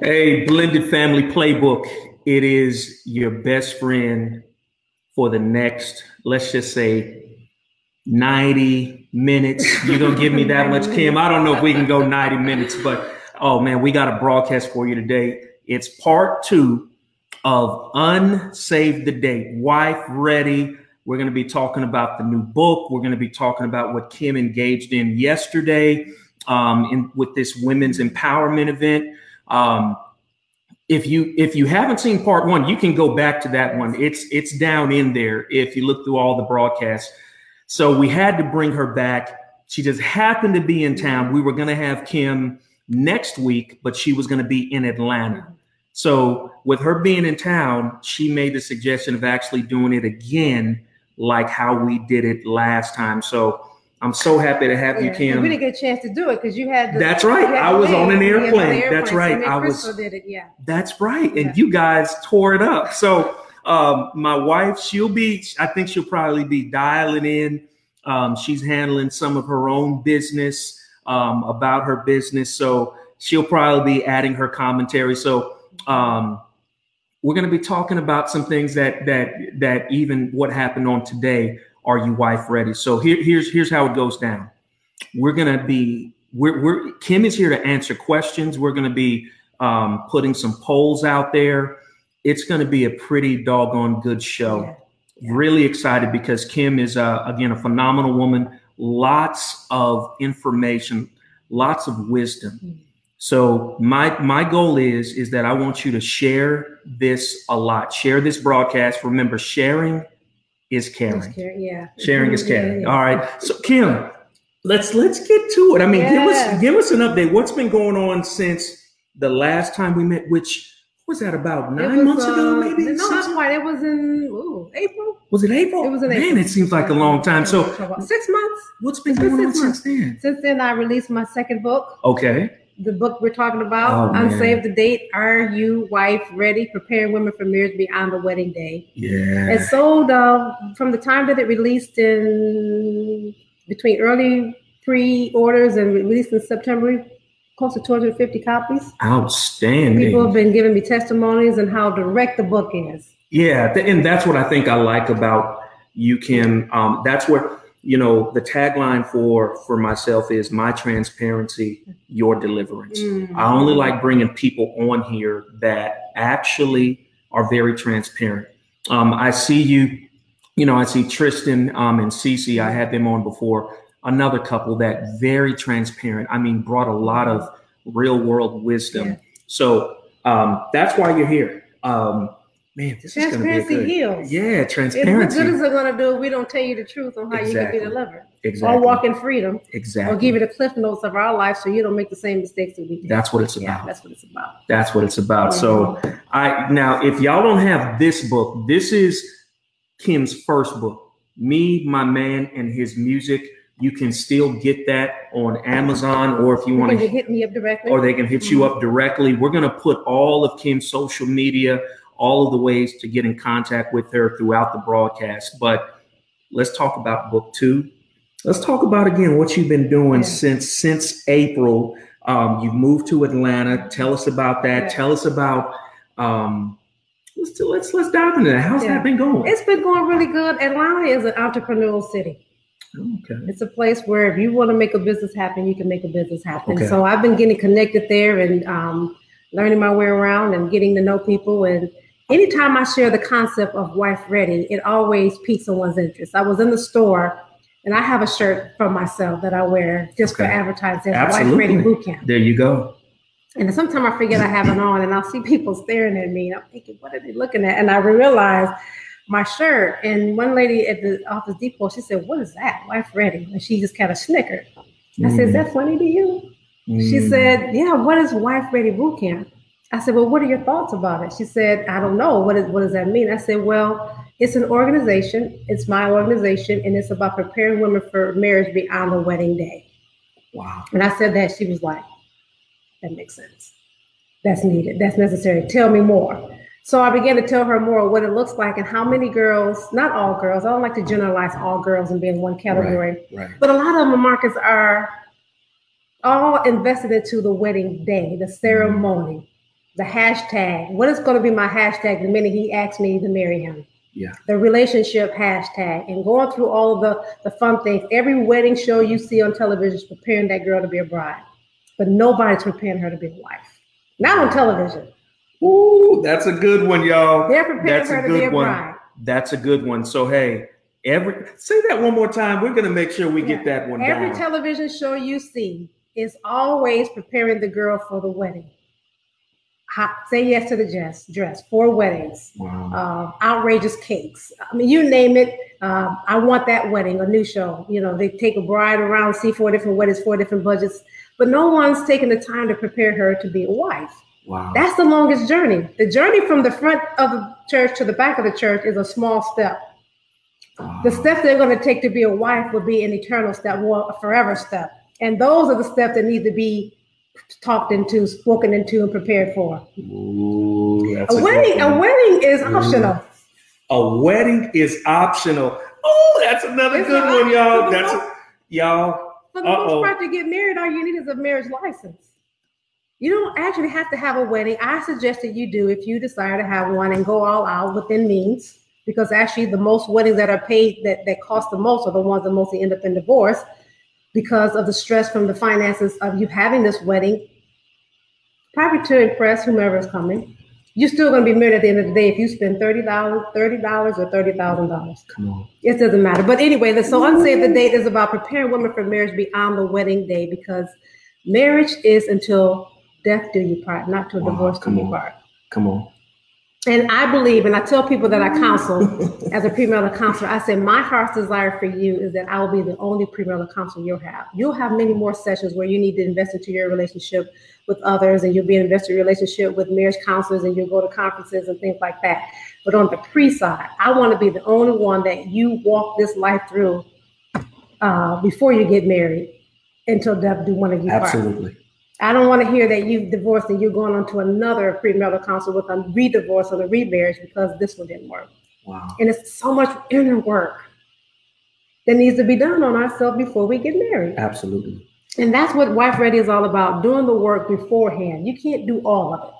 Hey, Blended Family Playbook. It is your best friend for the next, let's just say, 90 minutes. You're going to give me that much, Kim. I don't know if we can go 90 minutes, but oh man, we got a broadcast for you today. It's part two of Unsave the Date, Wife Ready. We're going to be talking about the new book. We're going to be talking about what Kim engaged in yesterday um, in, with this women's empowerment event. Um, if you if you haven't seen part one, you can go back to that one. It's it's down in there if you look through all the broadcasts. So we had to bring her back. She just happened to be in town. We were going to have Kim next week, but she was going to be in Atlanta. So with her being in town, she made the suggestion of actually doing it again, like how we did it last time. So I'm so happy to have Yeah, you, Kim. We didn't get a chance to do it because you had. The, That's right. had I was on an had airplane. That's right. I was- Crystal Did it, yeah. That's right. And Yeah. you guys tore it up. So um, my wife, she'll be, I think she'll probably be dialing in. Um, she's handling some of her own business um, about her business. So she'll probably be adding her commentary. So um, we're going to be talking about some things that that that even what happened on today. Are you wife ready? So here, here's here's how it goes down. We're going to be we're, we're Kim is here to answer questions. We're going to be um, putting some polls out there. It's going to be a pretty doggone good show. Yeah. Yeah. Really excited because Kim is uh, again a phenomenal woman. Lots of information, lots of wisdom. Mm. So my my goal is is that I want you to share this a lot. Share this broadcast. Remember, sharing is caring. Yeah. Sharing is caring. yeah. All right. So Kim, let's let's get to it. I mean, give us give us an update. What's been going on since the last time we met? Which was that about nine was, months ago? uh, Maybe No, not quite. It was in ooh, April. was it April? It was in April. Man, it seems like a long time. So six months. what's been It's been going on months. since then? Since then, I released my second book. Okay. The book we're talking about, Oh. Unsave the Date. Are you wife ready? Preparing women for marriage beyond the wedding day. Yeah. It sold uh, from the time that it released in between early pre-orders and released in September, close to 250 copies. Outstanding. People have been giving me testimonies and how direct the book is. Yeah, and that's what I think I like about you, Kim. Um, that's where you know the tagline for for myself is my transparency, your deliverance. Mm. I only like bringing people on here that actually are very transparent. Um, I see you, you know, I see Tristan um, and Cece. I had them on before. Another couple that very transparent. I mean, brought a lot of real world wisdom. Yeah. So um, that's why you're here. Man, this is going to be Transparency good. heals. Yeah, And what good is it going to do if we don't tell you the truth on how you Exactly. can be delivered? exactly. Or walk in freedom, exactly. or give you the cliff notes of our life so you don't make the same mistakes that we did. That's what it's yeah, about. that's what it's about. That's what it's about. So mm-hmm. I now if y'all don't have this book, this is Kim's first book. Me, my man, and his music. You can still get that on Amazon, or if you You want to, hit me up directly. or they can hit you up mm-hmm. directly. We're gonna put all of Kim's social media, all of the ways to get in contact with her throughout the broadcast. But let's talk about book two. Let's talk about again what you've been doing Yeah. since since April. Um, you've moved to Atlanta. Tell us about that. Yeah. Tell us about. Um, let's let's let's dive into that. How's Yeah. that been going? it's been going really good. Atlanta is an entrepreneurial city. okay. It's a place where if you want to make a business happen, you can make a business happen. Okay. So I've been getting connected there and um, learning my way around and getting to know people. And anytime I share the concept of wife ready, it always piques someone's interest. I was in the store and I have a shirt for myself that I wear just for Okay. advertising. Wife ready boot camp. There you go. And sometimes I forget I have it on and I'll see people staring at me and I'm thinking, what are they looking at? And I realize my shirt. And one lady at the Office Depot, she said, What is that? Wife ready. And she just kind of snickered. I said, Is that funny to you? She Mm. said, Yeah, what is wife ready boot camp? I said, Well, what are your thoughts about it? She said, I don't know. What, is, what does that mean? I said, Well, it's an organization. It's my organization, and it's about preparing women for marriage beyond the wedding day. "Wow, And I said that. She was like, That makes sense. That's needed. That's necessary. Tell me more. So I began to tell her more what it looks like and how many girls, not all girls, I don't like to generalize all girls and be in one category, right, but a lot of them, Marcus, are all invested into the wedding day, the ceremony, the hashtag. What is going to be my hashtag the minute he asks me to marry him? Yeah. The relationship hashtag and going through all of the, the fun things. Every wedding show you see on television is preparing that girl to be a bride, but nobody's preparing her to be a wife. Not on television. Ooh, that's a good one, y'all. They're preparing That's her a to be good a one. bride. That's a good one. So hey, every say that one more time. We're gonna make sure we get that one Every down. television show you see is always preparing the girl for the wedding. Ha- say yes to the dress, dress for weddings, wow. uh, outrageous cakes. I mean, you name it. Uh, I want that wedding, a new show. You know, they take a bride around, see four different weddings, four different budgets, but no one's taking the time to prepare her to be a wife. Wow. That's the longest journey. The journey from the front of the church to the back of the church is a small step. Wow. The steps they're going to take to be a wife will be an eternal step, well, a forever step. And those are the steps that need to be talked into, spoken into, and prepared for. Ooh, A good wedding, a wedding is Ooh. optional. A wedding is optional. Oh, that's another It's good one, y'all. That's y'all. For the Uh-oh. most part, to get married, all you need is a marriage license. You don't actually have to have a wedding. I suggest that you do if you desire to have one and go all out within means, because actually the most weddings that are paid that, that cost the most are the ones that mostly end up in divorce because of the stress from the finances of you having this wedding, probably to impress whomever is coming. You're still going to be married at the end of the day if you spend thirty dollars, thirty dollars, or thirty thousand dollars. Come on. It doesn't matter. But anyway, the so unsaved the date is about preparing women for marriage beyond the wedding day because marriage is until death do you part, not till Wow, divorce do you part. Come on. And I believe, and I tell people that I counsel as a premarital counselor, I say my heart's desire for you is that I will be the only premarital counselor you'll have. You'll have many more sessions where you need to invest into your relationship with others, and you'll be invested in your relationship with marriage counselors, and you'll go to conferences and things like that. But on the pre side, I want to be the only one that you walk this life through uh, before you get married until death do one of you part. I don't want to hear that you've divorced and you're going on to another premarital counsel with a re-divorce or a remarriage because this one didn't work. Wow. And it's so much inner work that needs to be done on ourselves before we get married. Absolutely. And that's what Wife Ready is all about, doing the work beforehand. You can't do all of it,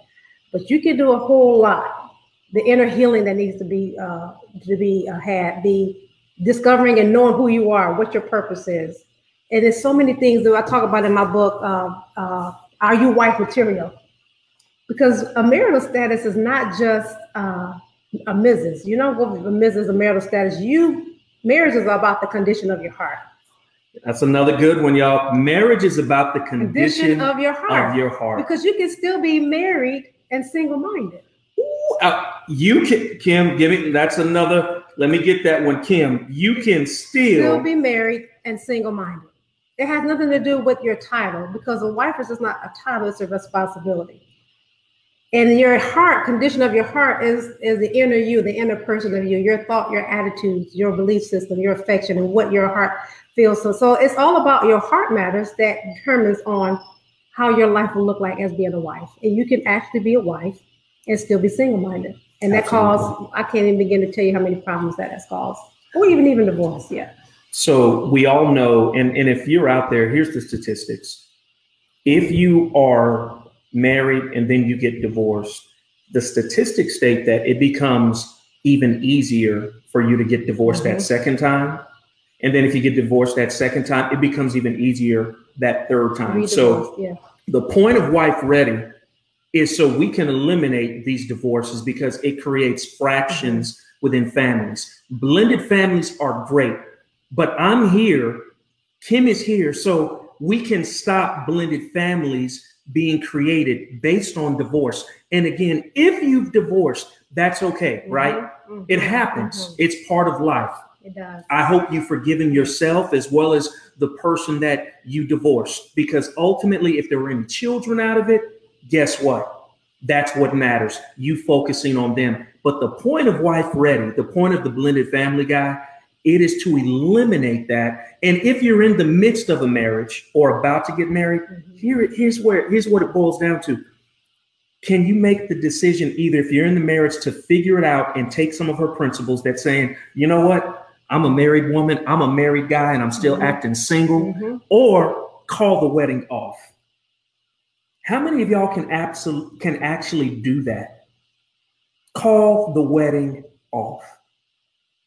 but you can do a whole lot. The inner healing that needs to be uh, to be uh, had, the discovering and knowing who you are, what your purpose is. And there's so many things that I talk about in my book. Uh, uh, are you wife material? Because a marital status is not just uh, a Mrs. You don't go with a Mrs. a marital status. You marriage is about the condition of your heart. That's another good one, y'all. Marriage is about the condition, Condition of your heart. of your heart. Because you can still be married and single minded. Uh, you can, Kim, give me. That's another. Let me get that one, Kim. You can Still still. be married and single minded. It has nothing to do with your title because a wife is just not a title, it's a responsibility. And your heart, condition of your heart is is the inner you, the inner person of you, your thought, your attitudes, your belief system, your affection, and what your heart feels. So, so it's all about your heart matters that determines on how your life will look like as being a wife. And you can actually be a wife and still be single-minded. And that Absolutely. caused, I can't even begin to tell you how many problems that has caused. Or even even divorce, yeah. So we all know, and, and if you're out there, here's the statistics. If you are married and then you get divorced, the statistics state that it becomes even easier for you to get divorced that Mhm. second time. And then if you get divorced that second time, it becomes even easier that third time. So yeah. the point of Wife Ready is so we can eliminate these divorces because it creates fractions within families. Blended families are great, but I'm here, Kim is here, so we can stop blended families being created based on divorce. And again, if you've divorced, that's okay, right? Mhm, It happens, mhm. it's part of life. It does. I hope you've forgiven yourself as well as the person that you divorced. Because ultimately, if there were any children out of it, guess what? That's what matters. You focusing on them. But the point of Wife Ready, the point of the blended family guy, it is to eliminate that. And if you're in the midst of a marriage or about to get married, Mhm. here, here's where here's what it boils down to. Can you make the decision either if you're in the marriage to figure it out and take some of her principles that saying, you know what, I'm a married woman, I'm a married guy, and I'm still Mhm. acting single, Mhm. or call the wedding off. How many of y'all can absolutely can actually do that? Call the wedding off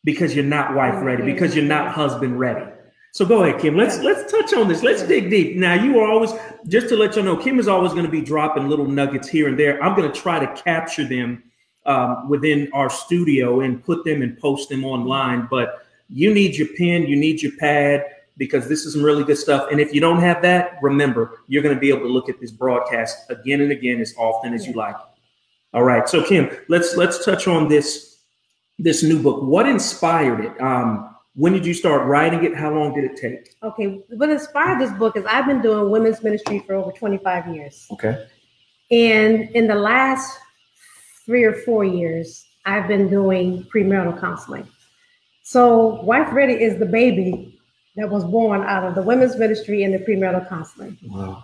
because you're not wife ready, because you're not husband ready. So go ahead, Kim. Let's let's touch on this. Let's dig deep. Now you are always just to let you know, Kim is always going to be dropping little nuggets here and there. I'm going to try to capture them um, within our studio and put them and post them online. But you need your pen, you need your pad because this is some really good stuff. And if you don't have that, remember you're going to be able to look at this broadcast again and again as often as you like. All right. So Kim, let's let's touch on this this new book. What inspired it? Um, when did you start writing it? How long did it take? Okay, what inspired this book is I've been doing women's ministry for over 25 years. Okay. And in the last three or four years, I've been doing premarital counseling. So, Wife Ready is the baby that was born out of the women's ministry and the premarital counseling. Wow.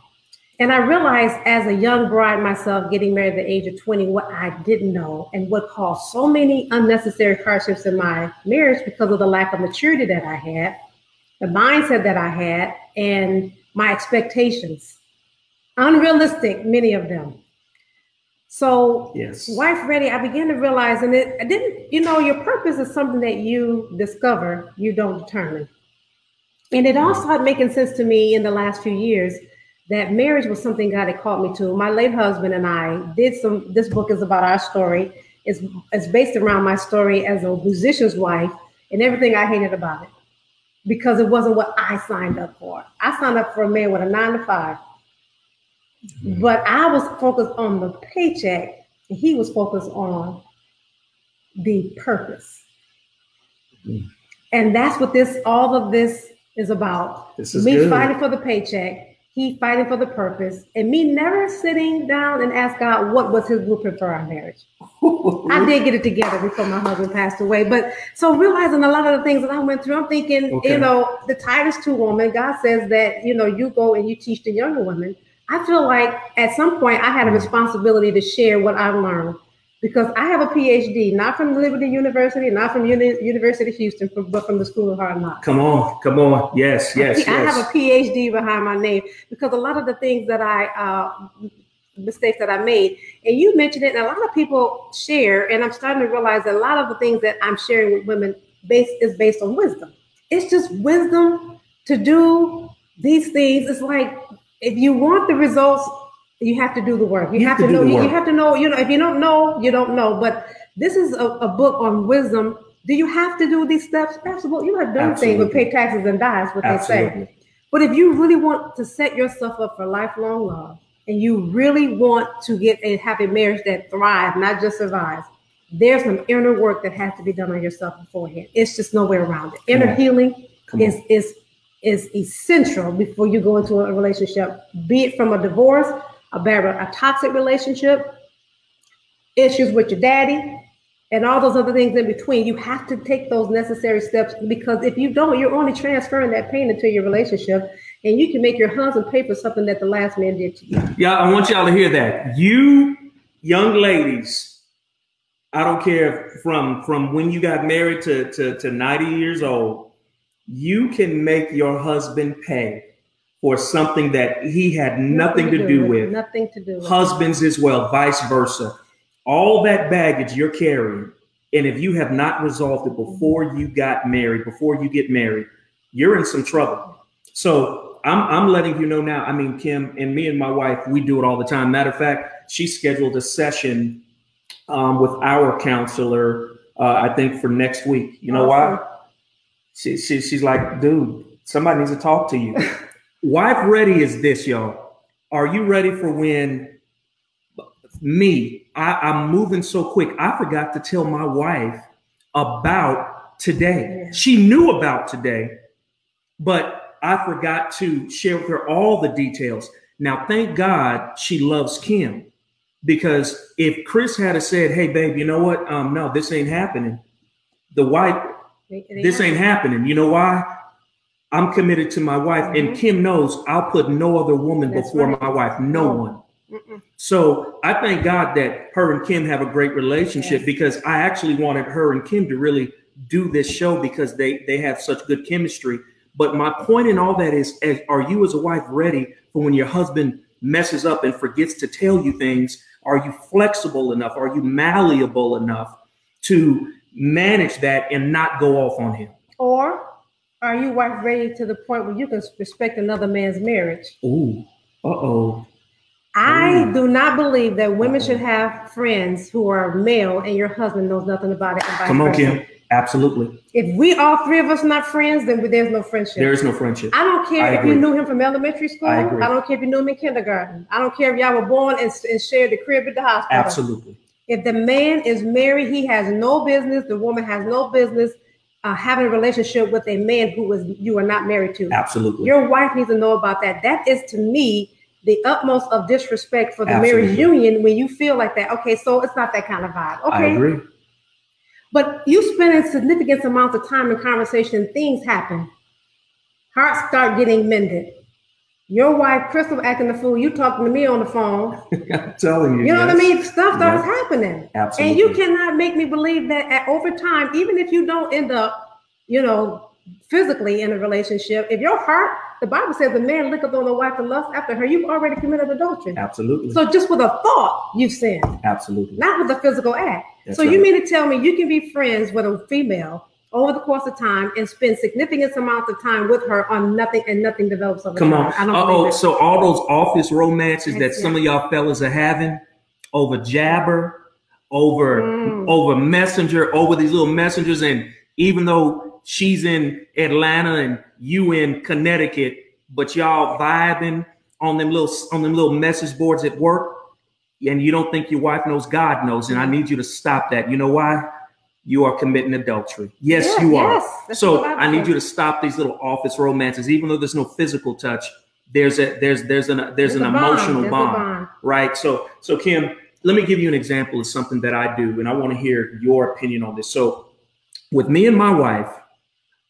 And I realized as a young bride myself, getting married at the age of 20, what I didn't know and what caused so many unnecessary hardships in my marriage because of the lack of maturity that I had, the mindset that I had, and my expectations. Unrealistic, many of them. So, yes. wife ready, I began to realize, and it I didn't, you know, your purpose is something that you discover, you don't determine. And it all started making sense to me in the last few years that marriage was something God had called me to. My late husband and I did some. This book is about our story. It's, it's based around my story as a musician's wife and everything I hated about it because it wasn't what I signed up for. I signed up for a man with a nine to 5 mm-hmm. but I was focused on the paycheck, and he was focused on the purpose. Mm-hmm. And that's what this all of this is about. This is me good. fighting for the paycheck he fighting for the purpose, and me never sitting down and ask God what was his blueprint for our marriage. I did get it together before my husband passed away. But so realizing a lot of the things that I went through, I'm thinking, okay. you know, the Titus 2 woman, God says that, you know, you go and you teach the younger women. I feel like at some point I had a responsibility to share what I've learned because I have a PhD, not from Liberty University, not from Uni- University of Houston, but from the School of Hard Knocks. Come on, come on, yes, yes, I, yes. have a PhD behind my name because a lot of the things that I uh, mistakes that I made, and you mentioned it, and a lot of people share, and I'm starting to realize that a lot of the things that I'm sharing with women based is based on wisdom. It's just wisdom to do these things. It's like if you want the results you have to do the work. You, you have, have, to, know. You, you, have to know. You know, if you don't know, you don't know. But this is a, a book on wisdom. Do you have to do these steps? Absolutely. You have done things but pay taxes and die. Is what Absolutely. they say. But if you really want to set yourself up for lifelong love, and you really want to get a happy marriage that thrives, not just survives, there's some inner work that has to be done on yourself beforehand. It's just no way around it. Inner healing is is is essential before you go into a relationship, be it from a divorce a bad, a toxic relationship, issues with your daddy, and all those other things in between. You have to take those necessary steps because if you don't, you're only transferring that pain into your relationship, and you can make your husband pay for something that the last man did to you. Yeah, I want y'all to hear that. You young ladies, I don't care from from when you got married to to, to 90 years old, you can make your husband pay for something that he had nothing, nothing to, do, do with. Nothing to do with. Husbands as well, vice versa. All that baggage you're carrying, and if you have not resolved it before you got married, before you get married, you're in some trouble. So I'm, I'm letting you know now. I mean, Kim and me and my wife, we do it all the time. Matter of fact, she scheduled a session um, with our counselor, uh, I think, for next week. You know awesome. why? She, she, she's like, dude, somebody needs to talk to you. Wife ready is this, y'all. Are you ready for when me, I, I'm moving so quick. I forgot to tell my wife about today. She knew about today, but I forgot to share with her all the details. Now, thank God she loves Kim because if Chris had said, "Hey, babe, you know what? Um, no, this ain't happening," the wife, this ain't happening. You know why? I'm committed to my wife, mm-hmm. and Kim knows I'll put no other woman That's before right. my wife, no one. Mm-mm. So I thank God that her and Kim have a great relationship yes. because I actually wanted her and Kim to really do this show because they they have such good chemistry. But my point in all that is, as, are you as a wife ready for when your husband messes up and forgets to tell you things? Are you flexible enough? Are you malleable enough to manage that and not go off on him? Or are you wife ready to the point where you can respect another man's marriage? Ooh, uh oh. I do not believe that women should have friends who are male and your husband knows nothing about it. Come on. Kim. Absolutely. If we all three of us not friends, then there's no friendship. There is no friendship. I don't care I if you knew him from elementary school. I agree. I, don't care if you knew him in kindergarten. I don't care if y'all were born and, and shared the crib at the hospital. Absolutely. If the man is married, he has no business. The woman has no business uh, having a relationship with a man who was you are not married to. Absolutely. Your wife needs to know about that. That is to me the utmost of disrespect for the Absolutely. marriage union when you feel like that. Okay, so it's not that kind of vibe. Okay, I agree. but you spending significant amounts of time in conversation, things happen. Hearts start getting mended. Your wife, Crystal, acting the fool. You talking to me on the phone. I'm telling you. You know what I mean? Stuff starts Yes. happening. Absolutely. And you cannot make me believe that at, over time, even if you don't end up, you know, physically in a relationship, if your heart, the Bible says the man looketh on the wife and lust after her, you've already committed adultery. Absolutely. So just with a thought, you've sinned, Absolutely. not with a physical act. That's so you mean to tell me you can be friends with a female over the course of time and spend significant amounts of time with her on nothing and nothing develops over Come on. I don't Uh-oh. So all those office romances that some of y'all fellas are having over Jabber, over Mm. over Messenger, over these little messengers, and even though she's in Atlanta and you in Connecticut, but y'all vibing on them little on them little message boards at work, and you don't think your wife knows God knows, and I need you to stop that. You know why? You are committing adultery. Yes, Yeah, you are. yes, so what the Bible I need you to stop these little office romances, even though there's no physical touch. There's a there's there's an there's, an a bond. emotional bond, bond. right? So so Kim, let me give you an example of something that I do, and I want to hear your opinion on this. So with me and my wife,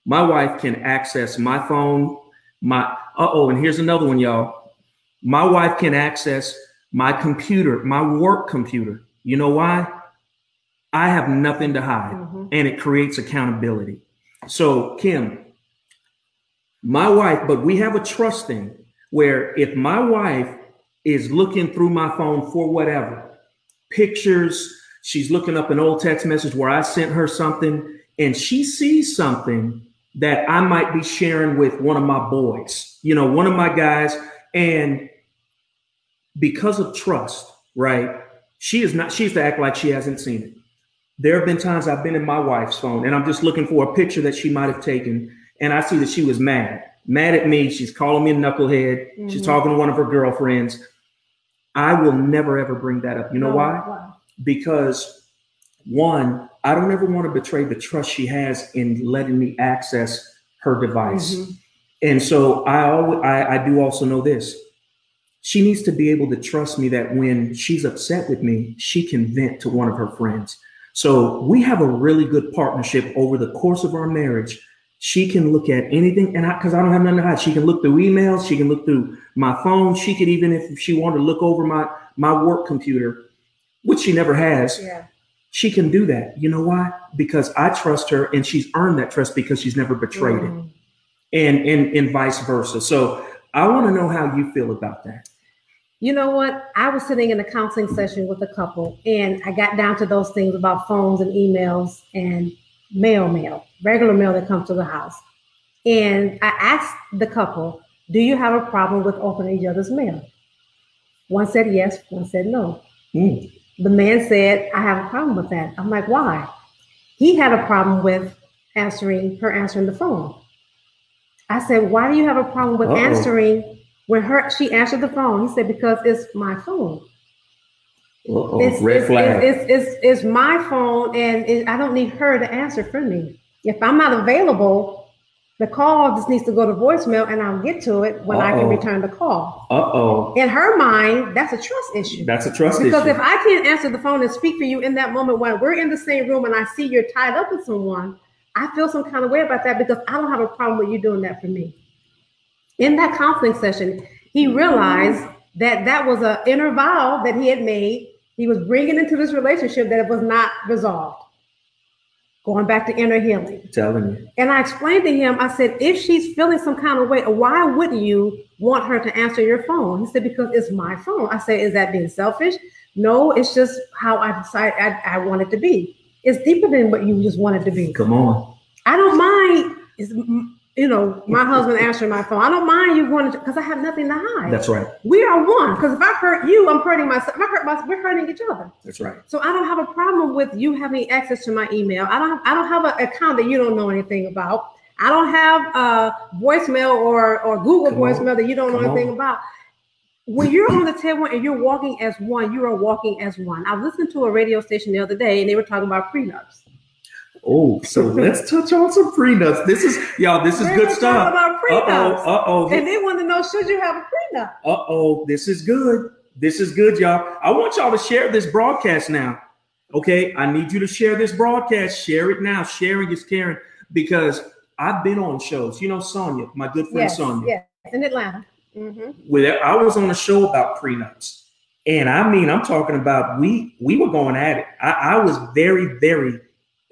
my wife can access my phone, my uh oh, and here's another one, y'all. My wife can access my computer, my work computer. You know why? I have nothing to hide Mhm. and it creates accountability. So, Kim, my wife, but we have a trust thing where if my wife is looking through my phone for whatever, pictures, she's looking up an old text message where I sent her something and she sees something that I might be sharing with one of my boys, you know, one of my guys, and because of trust, right? She is not, she used to act like she hasn't seen it. There have been times I've been in my wife's phone and I'm just looking for a picture that she might have taken, and I see that she was mad, mad at me. She's calling me a knucklehead. She's Mhm. talking to one of her girlfriends. I will never ever bring that up. You know No, why? Because one, I don't ever want to betray the trust she has in letting me access her device. Mhm. And so I always I, I do also know this. She needs to be able to trust me that when she's upset with me, she can vent to one of her friends. So we have a really good partnership over the course of our marriage. She can look at anything, and I because I don't have nothing to hide, she can look through emails, she can look through my phone, she could even if she wanted to look over my my work computer, which she never has, Yeah. she can do that. You know why? Because I trust her and she's earned that trust because she's never betrayed it Mm. and and and vice versa. So I want to know how you feel about that. You know what? I was sitting in a counseling session with a couple, and I got down to those things about phones and emails and mail, mail, regular mail that comes to the house. And I asked the couple, "Do you have a problem with opening each other's mail?" One said yes, one said no. Mm, The man said, "I have a problem with that." I'm like, "Why?" He had a problem with answering her answering the phone. I said, "Why do you have a problem with Uh-oh. answering when her she answered the phone?" He said, "Because it's my phone. uh-oh, It's, red it's, flag. It's, it's, it's, my phone, and it, I don't need her to answer for me. If I'm not available, the call just needs to go to voicemail, and I'll get to it when I can return the call." uh oh, In her mind, that's a trust issue. that's a trust Because issue. Because if I can't answer the phone and speak for you in that moment when we're in the same room and I see you're tied up with someone, I feel some kind of way about that because I don't have a problem with you doing that for me. In that counseling session, he realized that that was an inner vow that he had made. He was bringing into this relationship that it was not resolved. going back to inner healing. Telling you. And I explained to him, I said, if she's feeling some kind of way, why wouldn't you want her to answer your phone? He said, because it's my phone. I said, is that being selfish? No, it's just how I decided I, I want it to be. It's deeper than what you just want it to be. Come on. I don't mind, is you know, my husband answering my phone. I don't mind you going because I have nothing to hide. That's right. We are one. Because if I hurt you, I'm hurting myself. If I hurt myself, we're hurting each other. That's right. So I don't have a problem with you having access to my email. I don't. I don't have an account that you don't know anything about. I don't have a voicemail or or Google Come voicemail on. that you don't know anything on. about. When you're on the table and you're walking as one, you are walking as one. I listened to a radio station the other day and they were talking about prenups. Oh, so let's touch on some prenups. This is y'all. This is They good stuff. about Uh prenups. oh. Uh oh. And they want to know should you have a prenup? Uh oh, this is good. This is good, y'all. I want y'all to share this broadcast now. Okay, I need you to share this broadcast. Share it now. Sharing is caring because I've been on shows. You know, Sonia, my good friend Yes, Sonia. yes, in Atlanta. Mm-hmm. With I was on a show about prenups, and I mean, I'm talking about we we were going at it. I, I was very very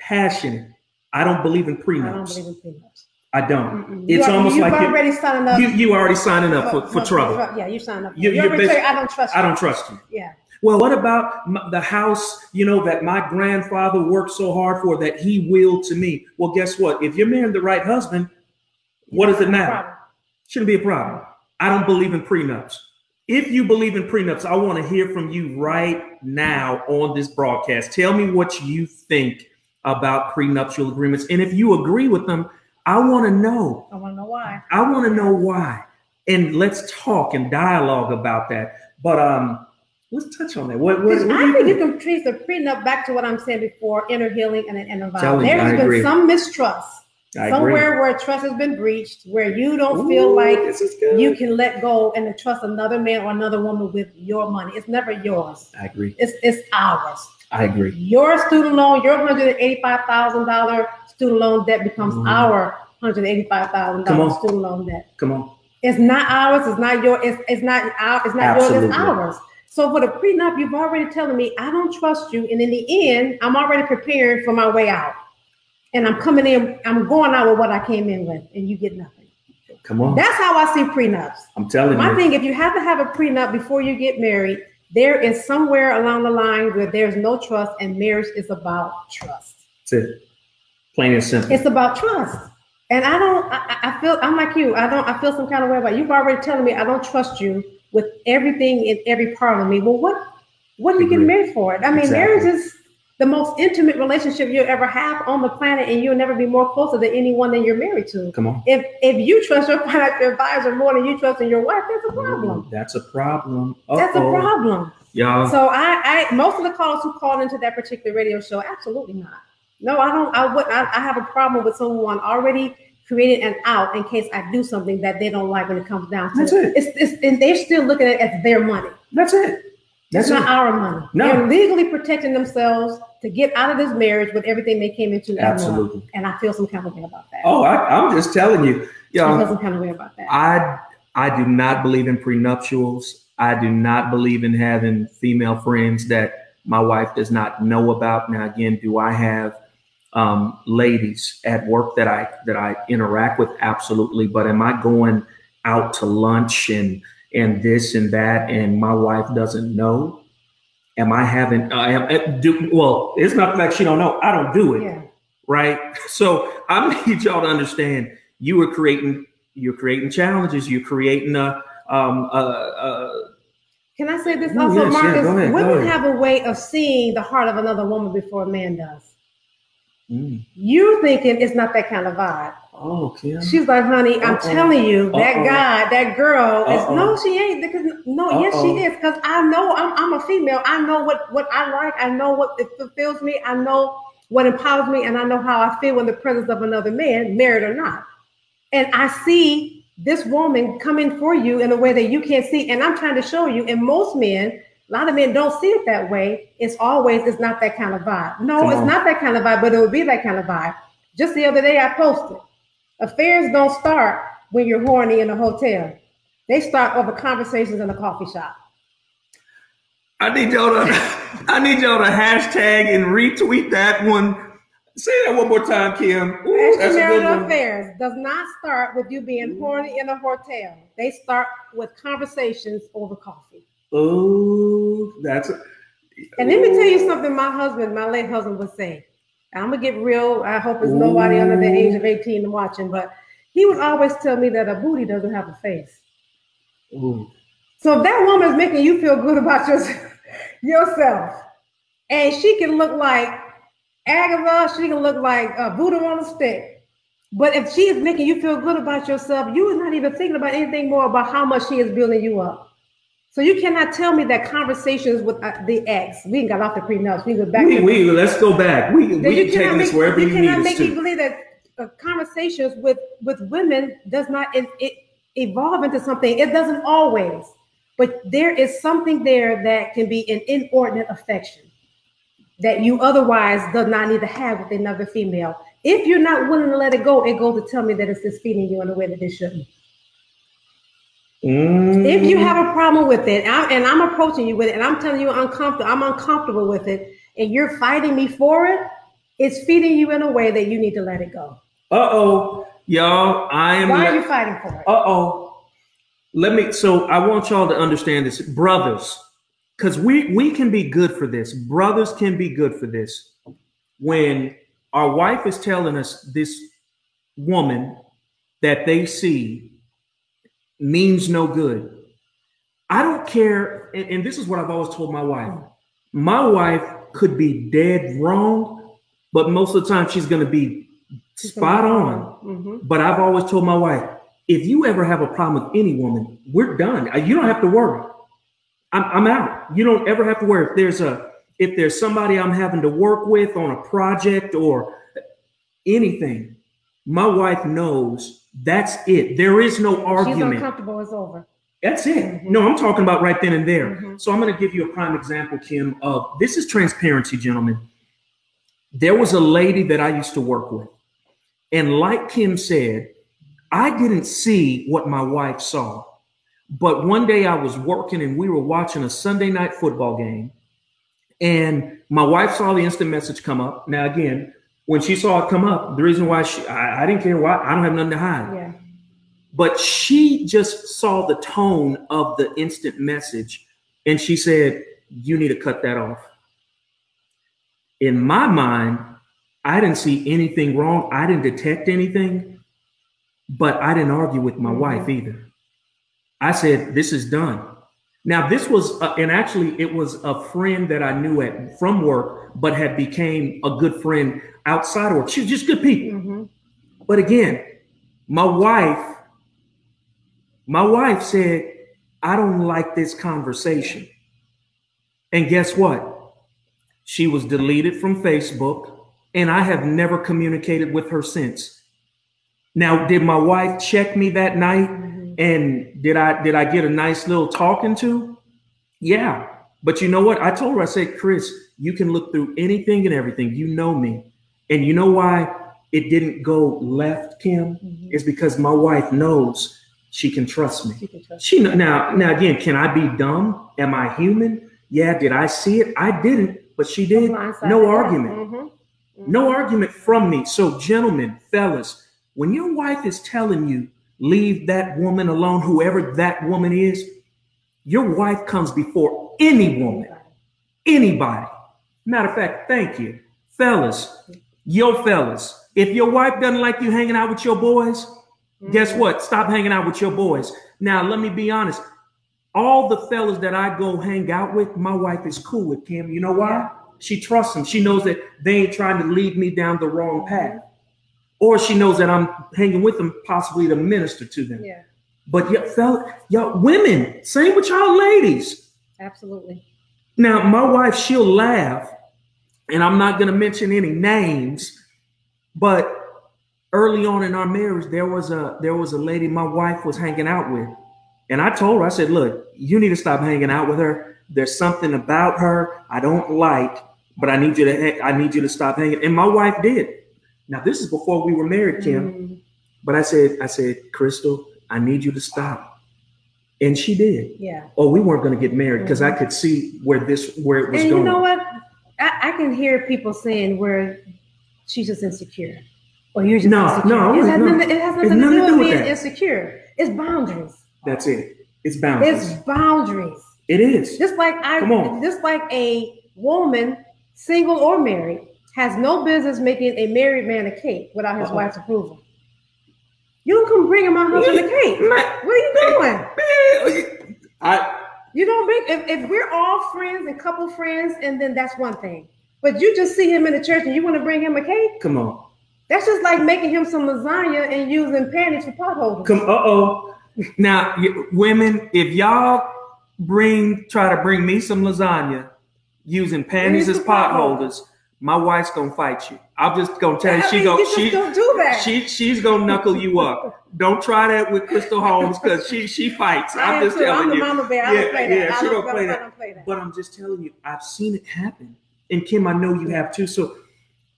passionate. I don't believe in I don't prenups. believe in prenups. I don't. It's are- almost like you- already signed up. You you already signing up for, for trouble. Yeah, you signed up. You- You, you're already basi- say, I don't trust you. I don't trust you. Yeah. Well, what about the house, you know, that my grandfather worked so hard for that he willed to me? Well, guess what? If you're marrying the right husband, what does it matter? Shouldn't be a problem. I don't believe in prenups. If you believe in prenups, I want to hear from you right now on this broadcast. Tell me what you think about prenuptial agreements. And if you agree with them, I want to know. I want to know why. I want to know why. And let's talk and dialogue about that. But um, let's touch on that. What, what, what I you think you can trace the prenup back to what I'm saying before inner healing and an inner you, There's been agree. some mistrust I agree. somewhere where trust has been breached, where you don't Ooh, feel like this is good. you can let go and trust another man or another woman with your money. It's never yours. I agree. It's it's ours. I agree. Your student loan, your hundred and eighty-five thousand dollar student loan debt becomes Mhm. our $185,000 student loan debt. Come on. It's not ours. It's not your. It's, it's not our. It's not yours. It's ours. So for the prenup, you've already telling me I don't trust you, and in the end, I'm already preparing for my way out, and I'm coming in. I'm going out with what I came in with, and you get nothing. Come on. That's how I see prenups. I'm telling My you. My thing, if you have to have a prenup before you get married, there is somewhere along the line where there's no trust, and marriage is about trust. That's it. Plain and simple. It's about trust. And I don't, I, I- feel, I'm like you. I don't, I feel some kind of way about you. You've already telling me I don't trust you with everything in every part of me. Well, what, what are you getting married for? I mean, Exactly. marriage is the most intimate relationship you'll ever have on the planet, and you'll never be more closer to anyone than you're married to. Come on. If if you trust your financial advisor more than you trust in your wife, that's a problem. That's a problem. That's a problem. Y'all. So I, I most of the callers who called into that particular radio show, absolutely not. No, I don't. I would. I, I have a problem with someone already creating an out in case I do something that they don't like when it comes down to That's it. It's, it's and they're still looking at it as their money. That's it. That's It's not our money. No. They're legally protecting themselves to get out of this marriage with everything they came into. one. Absolutely. And I feel some kind of way about that. Oh, I, I'm just telling you. I feel some kind of way about that. I I do not believe in prenuptials. I do not believe in having female friends that my wife does not know about. Now, again, do I have um, ladies at work that I that I interact with? Absolutely. But am I going out to lunch and and this and that, and my wife doesn't know? Am I having? I am. uh, Do, well, it's not like she don't know. I don't do it yeah. right? So I need y'all to understand you are creating you're creating challenges. You're creating a um a, a Can I say this No, also, yes, yeah, Marcus? go ahead, women have a way of seeing the heart of another woman before a man does. mm, You thinking it's not that kind of vibe. Oh Kim. She's like, honey, I'm Uh-oh. telling you, that Uh-oh. guy, that girl is Uh-oh. no, she ain't. Because no, yes, she is. Because I know I'm, I'm a female. I know what what I like. I know what it fulfills me. I know what empowers me, and I know how I feel in the presence of another man, married or not. And I see this woman coming for you in a way that you can't see. And I'm trying to show you. And most men, a lot of men don't see it that way. It's always it's not that kind of vibe. No, Come it's on. not that kind of vibe, but it would be that kind of vibe. Just the other day, I posted. Affairs don't start when you're horny in a hotel. They start over conversations in a coffee shop. I need y'all to I need y'all to hashtag and retweet that one. Say that one more time, Kim. Ooh, that's a good Extramarital affairs does not start with you being horny in a hotel. They start with conversations over coffee. Oh, that's. A, And let me tell you something my husband, my late husband, would say. I'm gonna get real. I hope there's nobody under the age of 18 watching, but he would always tell me that a booty doesn't have a face. Ooh. So if that woman is making you feel good about your, yourself, and she can look like Agatha, she can look like a Buddha on a stick. But if she is making you feel good about yourself, you are not even thinking about anything more about how much she is building you up. So you cannot tell me that conversations with uh, the ex, we ain't got off the prenups, we go back. We, we let's go back. We we you take this wherever you you need cannot make me believe that uh, conversations with with women does not it, it evolve into something. It doesn't always, but there is something there that can be an inordinate affection that you otherwise does not need to have with another female. If you're not willing to let it go, it goes to tell me that it's just feeding you in a way that it shouldn't. Mm. If you have a problem with it, I'm, and I'm approaching you with it, and I'm telling you uncomfortable, I'm uncomfortable with it, and you're fighting me for it, it's feeding you in a way that you need to let it go. Uh oh, y'all. I am. Why are you fighting for it? Uh oh. Let me. So I want y'all to understand this, brothers, because we we can be good for this. Brothers can be good for this. When our wife is telling us this woman that they see means no good. I don't care, and, and this is what I've always told my wife. My wife could be dead wrong, but most of the time she's going to be spot on. Mhm. But I've always told my wife, if you ever have a problem with any woman, we're done. Uh, You don't have to worry. I'm, I'm out. You don't ever have to worry. If there's a if there's somebody I'm having to work with on a project or anything, my wife knows that's it. There is no argument. She's uncomfortable. It's over. That's it. Mhm. No, I'm talking about right then and there. Mhm. So I'm going to give you a prime example, Kim, of this is transparency, gentlemen. There was a lady that I used to work with. And like Kim said, I didn't see what my wife saw. But one day I was working and we were watching a Sunday night football game. And my wife saw the instant message come up. Now, again, when she saw it come up, the reason why she, I, I didn't care why, I don't have nothing to hide. Yeah. but she just saw the tone of the instant message and she said you need to cut that off. In my mind i didn't see anything wrong. I didn't detect anything but i didn't argue with my Mhm. wife either. I said this is done now this was uh, and actually it was a friend that i knew at from work but had became a good friend outside of work she was just good people Mhm. but again, my wife, my wife said, I don't like this conversation. And guess what? She was deleted from Facebook, and I have never communicated with her since. Now, did my wife check me that night? And did I did I get a nice little talking to? Yeah. But you know what? I told her, I said, Chris, you can look through anything and everything. You know me. And you know why it didn't go left, Kim? Mhm. Is because my wife knows she can trust me. She can trust She now now again, can I be dumb? Am I human? Yeah, did I see it? I didn't, but she did. No argument. Mhm. No argument from me. So, gentlemen, fellas, when your wife is telling you, leave that woman alone, whoever that woman is, your wife comes before any woman, anybody. Matter of fact, thank you. Fellas, yo, fellas, if your wife doesn't like you hanging out with your boys, guess Mhm. what? Stop hanging out with your boys. Now, let me be honest. All the fellas that I go hang out with, my wife is cool with Kim. You know why? She trusts them. She knows that they ain't trying to lead me down the wrong path. Or she knows that I'm hanging with them possibly to minister to them. Yeah, But y'all, y'all women, same with y'all ladies. absolutely. Now, my wife, she'll laugh, and I'm not gonna mention any names, but early on in our marriage, there was a there was a lady my wife was hanging out with. And I told her, I said, look, you need to stop hanging out with her. There's something about her I don't like, but I need you to I need you to stop hanging. And my wife did. Now, this is before we were married, Kim. Mhm. But I said, I said, Crystal, I need you to stop. And she did. Yeah. Oh, we weren't going to get married because I could see where this where it was And going. you know what? I, I can hear people saying where she's just insecure. Or you're just No, insecure. no, it has no. nothing, it has nothing to do to do with with being that. insecure. It's boundaries. That's it. It's boundaries. It's boundaries. it is. Just like I, Come on. just like a woman, single or married, has no business making a married man a cake without his Uh-oh. wife's approval. You don't come bringing my husband a cake. What are you doing? I You don't bring if, if we're all friends and couple friends, and then that's one thing. But you just see him in the church and you want to bring him a cake. come on. That's just like making him some lasagna and using panties for potholes. Come uh oh. Now, women, if y'all bring try to bring me some lasagna using panties as potholders, my wife's gonna fight you. I'm just gonna tell you, I she mean, go you she don't do that. she she's gonna knuckle you up. Don't try that with Crystal Holmes because she she fights. I I'm am just too. telling I'm the mama bear. I Yeah, don't play that. yeah, I she don't, don't play I that. don't play that. But I'm just telling you, I've seen it happen. And Kim, I know you have too. So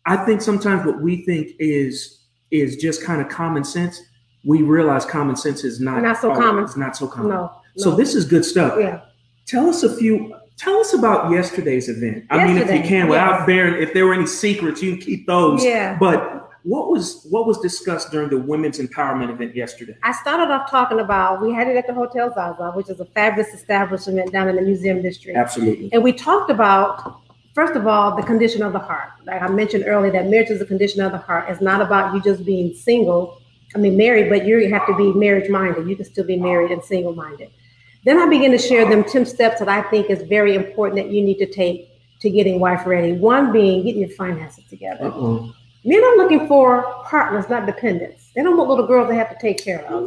I think sometimes what we think is is just kind of common sense. We realize common sense is not Not so common. It's not so common. No. So this is good stuff. yeah. Tell us a few. Tell us about yesterday's event. I mean, if you can, without yes. bearing, if there were any secrets, you can keep those. Yeah. But what was what was discussed during the women's empowerment event yesterday? I started off talking about we had it at the Hotel Zaza, which is a fabulous establishment down in the museum district. Absolutely. And we talked about, first of all, the condition of the heart. Like I mentioned earlier, that marriage is a condition of the heart. It's not about you just being single, I mean, married, but you have to be marriage minded. You can still be married and single minded. Then I begin to share them 10 steps that I think is very important that you need to take to getting wife ready. One being getting your finances together. Uh-oh. Men are looking for partners, not dependents. They don't want little girls they have to take care of.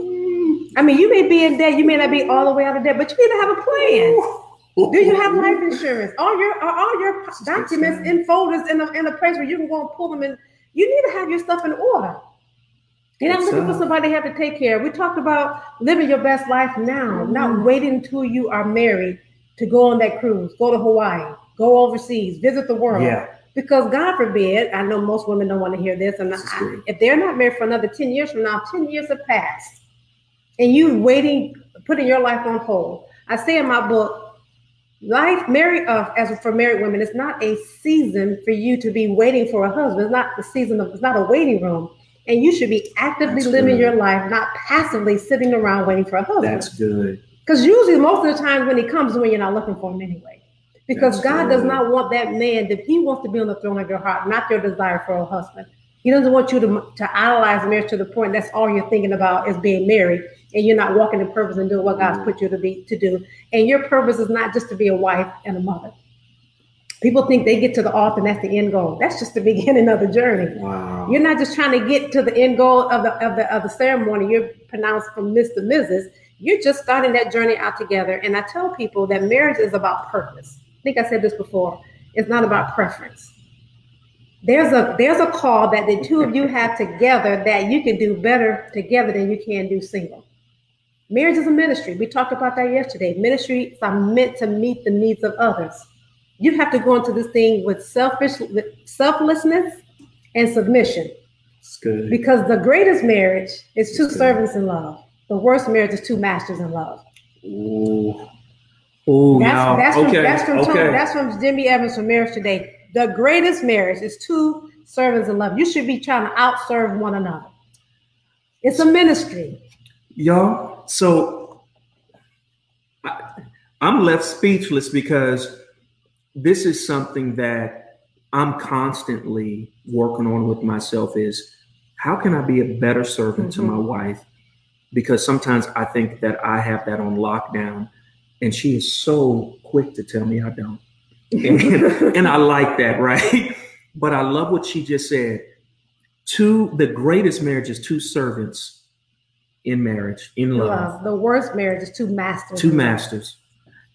I mean, you may be in debt, you may not be all the way out of debt, but you need to have a plan. Do you have life insurance? All your are all your documents in folders in a, in a place where you can go and pull them in. You need to have your stuff in order. Not Good looking for somebody to have to take care of. We talked about living your best life now, not waiting until you are married to go on that cruise, go to Hawaii, go overseas, visit the world. Yeah. Because God forbid, I know most women don't want to hear this, and This I, if they're not married for another 10 years from now, 10 years have passed, and you waiting, putting your life on hold. I say in my book, life married uh, as for married women, it's not a season for you to be waiting for a husband. It's not the season of it's not a waiting room. And you should be actively That's living good. your life, not passively sitting around waiting for a husband. That's good. Because usually, most of the time, when he comes, when you're not looking for him anyway. Because That's God does not want that man that He wants to be on the throne of your heart, not your desire for a husband. He doesn't want you to, to idolize marriage to the point that's all you're thinking about is being married, and you're not walking in purpose and doing what God's Mhm. put you to be to do. And your purpose is not just to be a wife and a mother. People think they get to the altar and that's the end goal. That's just the beginning of the journey. Wow. You're not just trying to get to the end goal of the of the of the ceremony. You're pronounced from Mr. Mrs. You're just starting that journey out together. And I tell people that marriage is about purpose. I think I said this before. It's not about preference. There's a there's a call that the two of you have together that you can do better together than you can do single. Marriage is a ministry. We talked about that yesterday. Ministries are meant to meet the needs of others. You have to go into this thing with selfish with selflessness and submission. It's good. Because the greatest marriage is two servants in love. The worst marriage is two masters in love. Ooh. Ooh, That's now, that's okay, from that's from Tony- okay. that's from Jimmy Evans from Marriage Today. The greatest marriage is two servants in love. You should be trying to outserve one another. It's a ministry. Y'all, so I, I'm left speechless because this is something that I'm constantly working on with myself is how can I be a better servant to Mhm. my wife? Because sometimes I think that I have that on lockdown and she is so quick to tell me I don't. And, and I like that, right? But I love what she just said. Two, the greatest marriage is two servants in marriage, in love, Love. The worst marriage is two masters. two masters.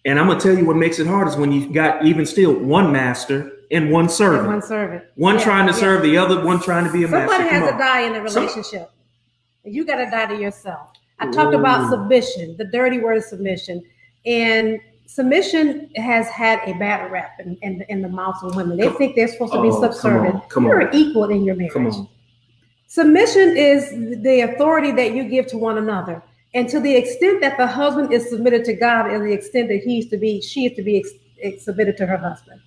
And I'm gonna tell you what makes it hard is when you've got even still one master and one And servant. one servant. One Yeah, trying to yeah. serve the other, one trying to be a Somebody master. has Come to die in a Some- relationship. You got to die to yourself. I talked about submission, the dirty word of submission. And submission has had a bad rap in, in, in the mouths of women. They Come- think they're supposed to be Oh, come subservient. on, come You're on. equal in your marriage. Come on. Submission is the authority that you give to one another. And to the extent that the husband is submitted to God, is the extent that he is to be, she is to be ex- ex- submitted to her husband.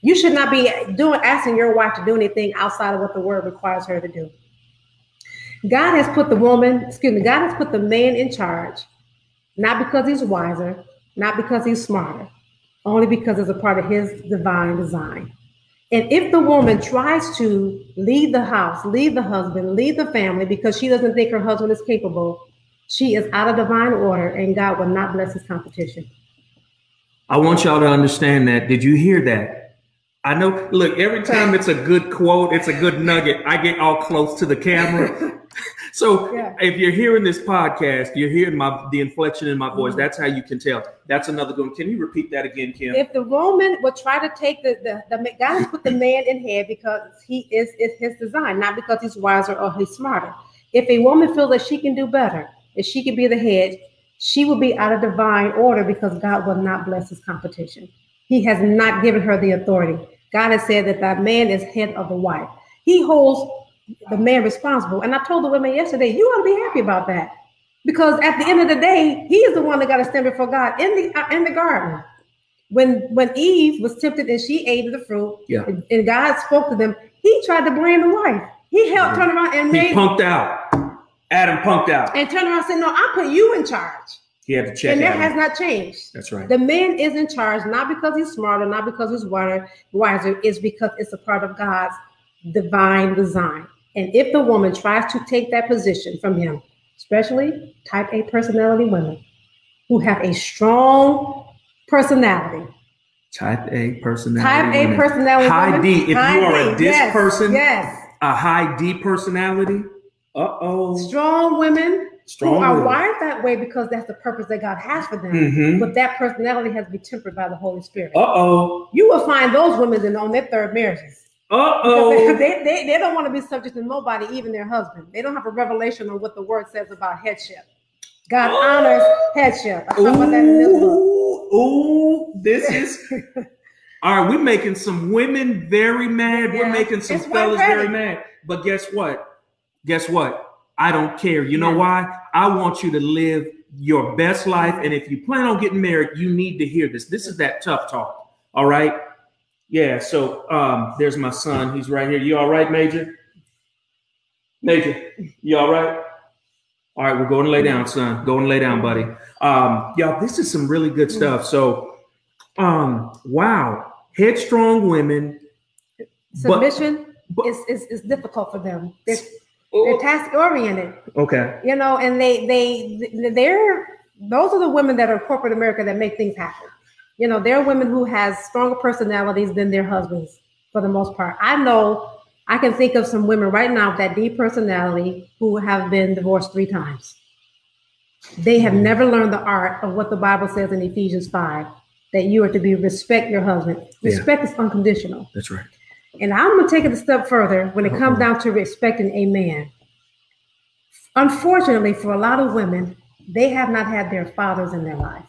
You should not be doing asking your wife to do anything outside of what the word requires her to do. God has put the woman, excuse me, God has put the man in charge, not because he's wiser, not because he's smarter, only because it's a part of his divine design. And if the woman tries to leave the house, leave the husband, leave the family because she doesn't think her husband is capable, she is out of divine order and God will not bless his competition. I want y'all to understand that. Did you hear that? I know, look, every time it's a good quote, it's a good nugget, I get all close to the camera. so yeah. if you're hearing this podcast, you're hearing my the inflection in my voice. Mm-hmm. That's how you can tell. That's another good one. Can you repeat that again, Kim? If the woman would try to take the the, the God has put the man in here because he is is his design, not because he's wiser or he's smarter. If a woman feels that she can do better, if she could be the head, she will be out of divine order because God will not bless his competition. He has not given her the authority. God has said that that man is head of the wife. He holds the man responsible. And I told the women yesterday, you ought to be happy about that. Because at the end of the day, he is the one that got to stand before God in the uh, in the garden. When when Eve was tempted and she ate of the fruit, yeah. and, and God spoke to them, he tried to blame the wife. He helped turn around and he made punked out. Adam punked out. And turned around and said, No, I put you in charge. He had to check. And that has not changed. That's right. The man is in charge, not because he's smarter, not because he's wiser, wiser, it's because it's a part of God's divine design. And if the woman tries to take that position from him, especially type A personality women who have a strong personality. Type A personality. Type A personality. High women. D. If high you are D. a dis yes. person, yes. a high D personality, uh oh. Strong women Strong who are women. wired that way because that's the purpose that God has for them. Mhm. But that personality has to be tempered by the Holy Spirit. Uh oh. You will find those women in, on their third marriages. Uh Because They, oh. they, they don't want to be subject to nobody, even their husband. They don't have a revelation on what the word says about headship. God honors headship. I talk about that in this book. Ooh, ooh, this is. All right, we're making some women very mad. We're making some It's fellas very mad. But guess what? Guess what? I don't care. You know Yeah. why? I want you to live your best life. And if you plan on getting married, you need to hear this. This is that tough talk. All right. Yeah. So um, there's my son. He's right here. You all right, Major? Major, you all right? All right, we're going to lay down, son. Go and lay down, buddy. Um, y'all, this is some really good stuff. So, um, wow, headstrong women. But- Submission but- is, is, is difficult for them. They're, Oh, they're Oh, task oriented, okay. you know, and they they they're those are the women that are corporate America that make things happen. You know, they're women who has stronger personalities than their husbands for the most part. I know I can think of some women right now with that deep personality who have been divorced three times. They have mm-hmm. never learned the art of what the Bible says in Ephesians 5 that you are to be respect your husband. Yeah. Respect is unconditional. That's right. And I'm going to take it a step further when it comes down to respecting a man. Unfortunately, for a lot of women, they have not had their fathers in their life.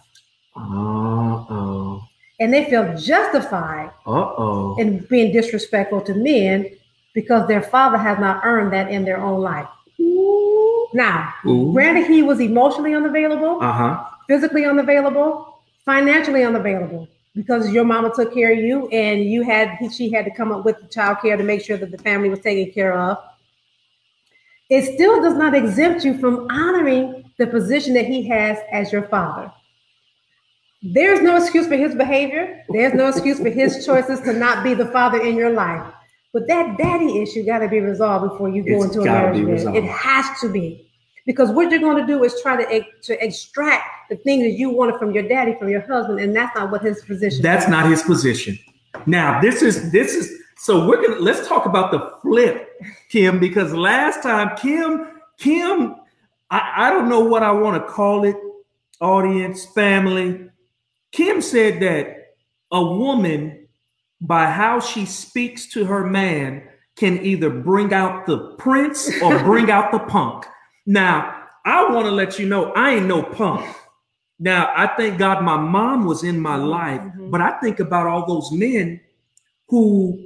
Uh-oh. And they feel justified Uh-oh. in being disrespectful to men because their father has not earned that in their own life. Ooh. Now, Ooh. granted, he was emotionally unavailable, Uh-huh. physically unavailable, financially unavailable because your mama took care of you and you had she had to come up with the child care to make sure that the family was taken care of. It still does not exempt you from honoring the position that he has as your father. There's no excuse for his behavior. There's no excuse for his choices to not be the father in your life. But that daddy issue got to be resolved before you go It's into a marriage. be bed. resolved. It has to be. Because what you're going to do is try to, to extract the things that you wanted from your daddy, from your husband, and that's not what his position That's not his position. Now, this is this is so we're gonna let's talk about the flip, Kim, because last time Kim, Kim, I, I don't know what I want to call it, audience, family. Kim said that a woman, by how she speaks to her man, can either bring out the prince or bring out the punk. Now, I want to let you know I ain't no punk. Now, I thank God my mom was in my life, Mhm. but I think about all those men who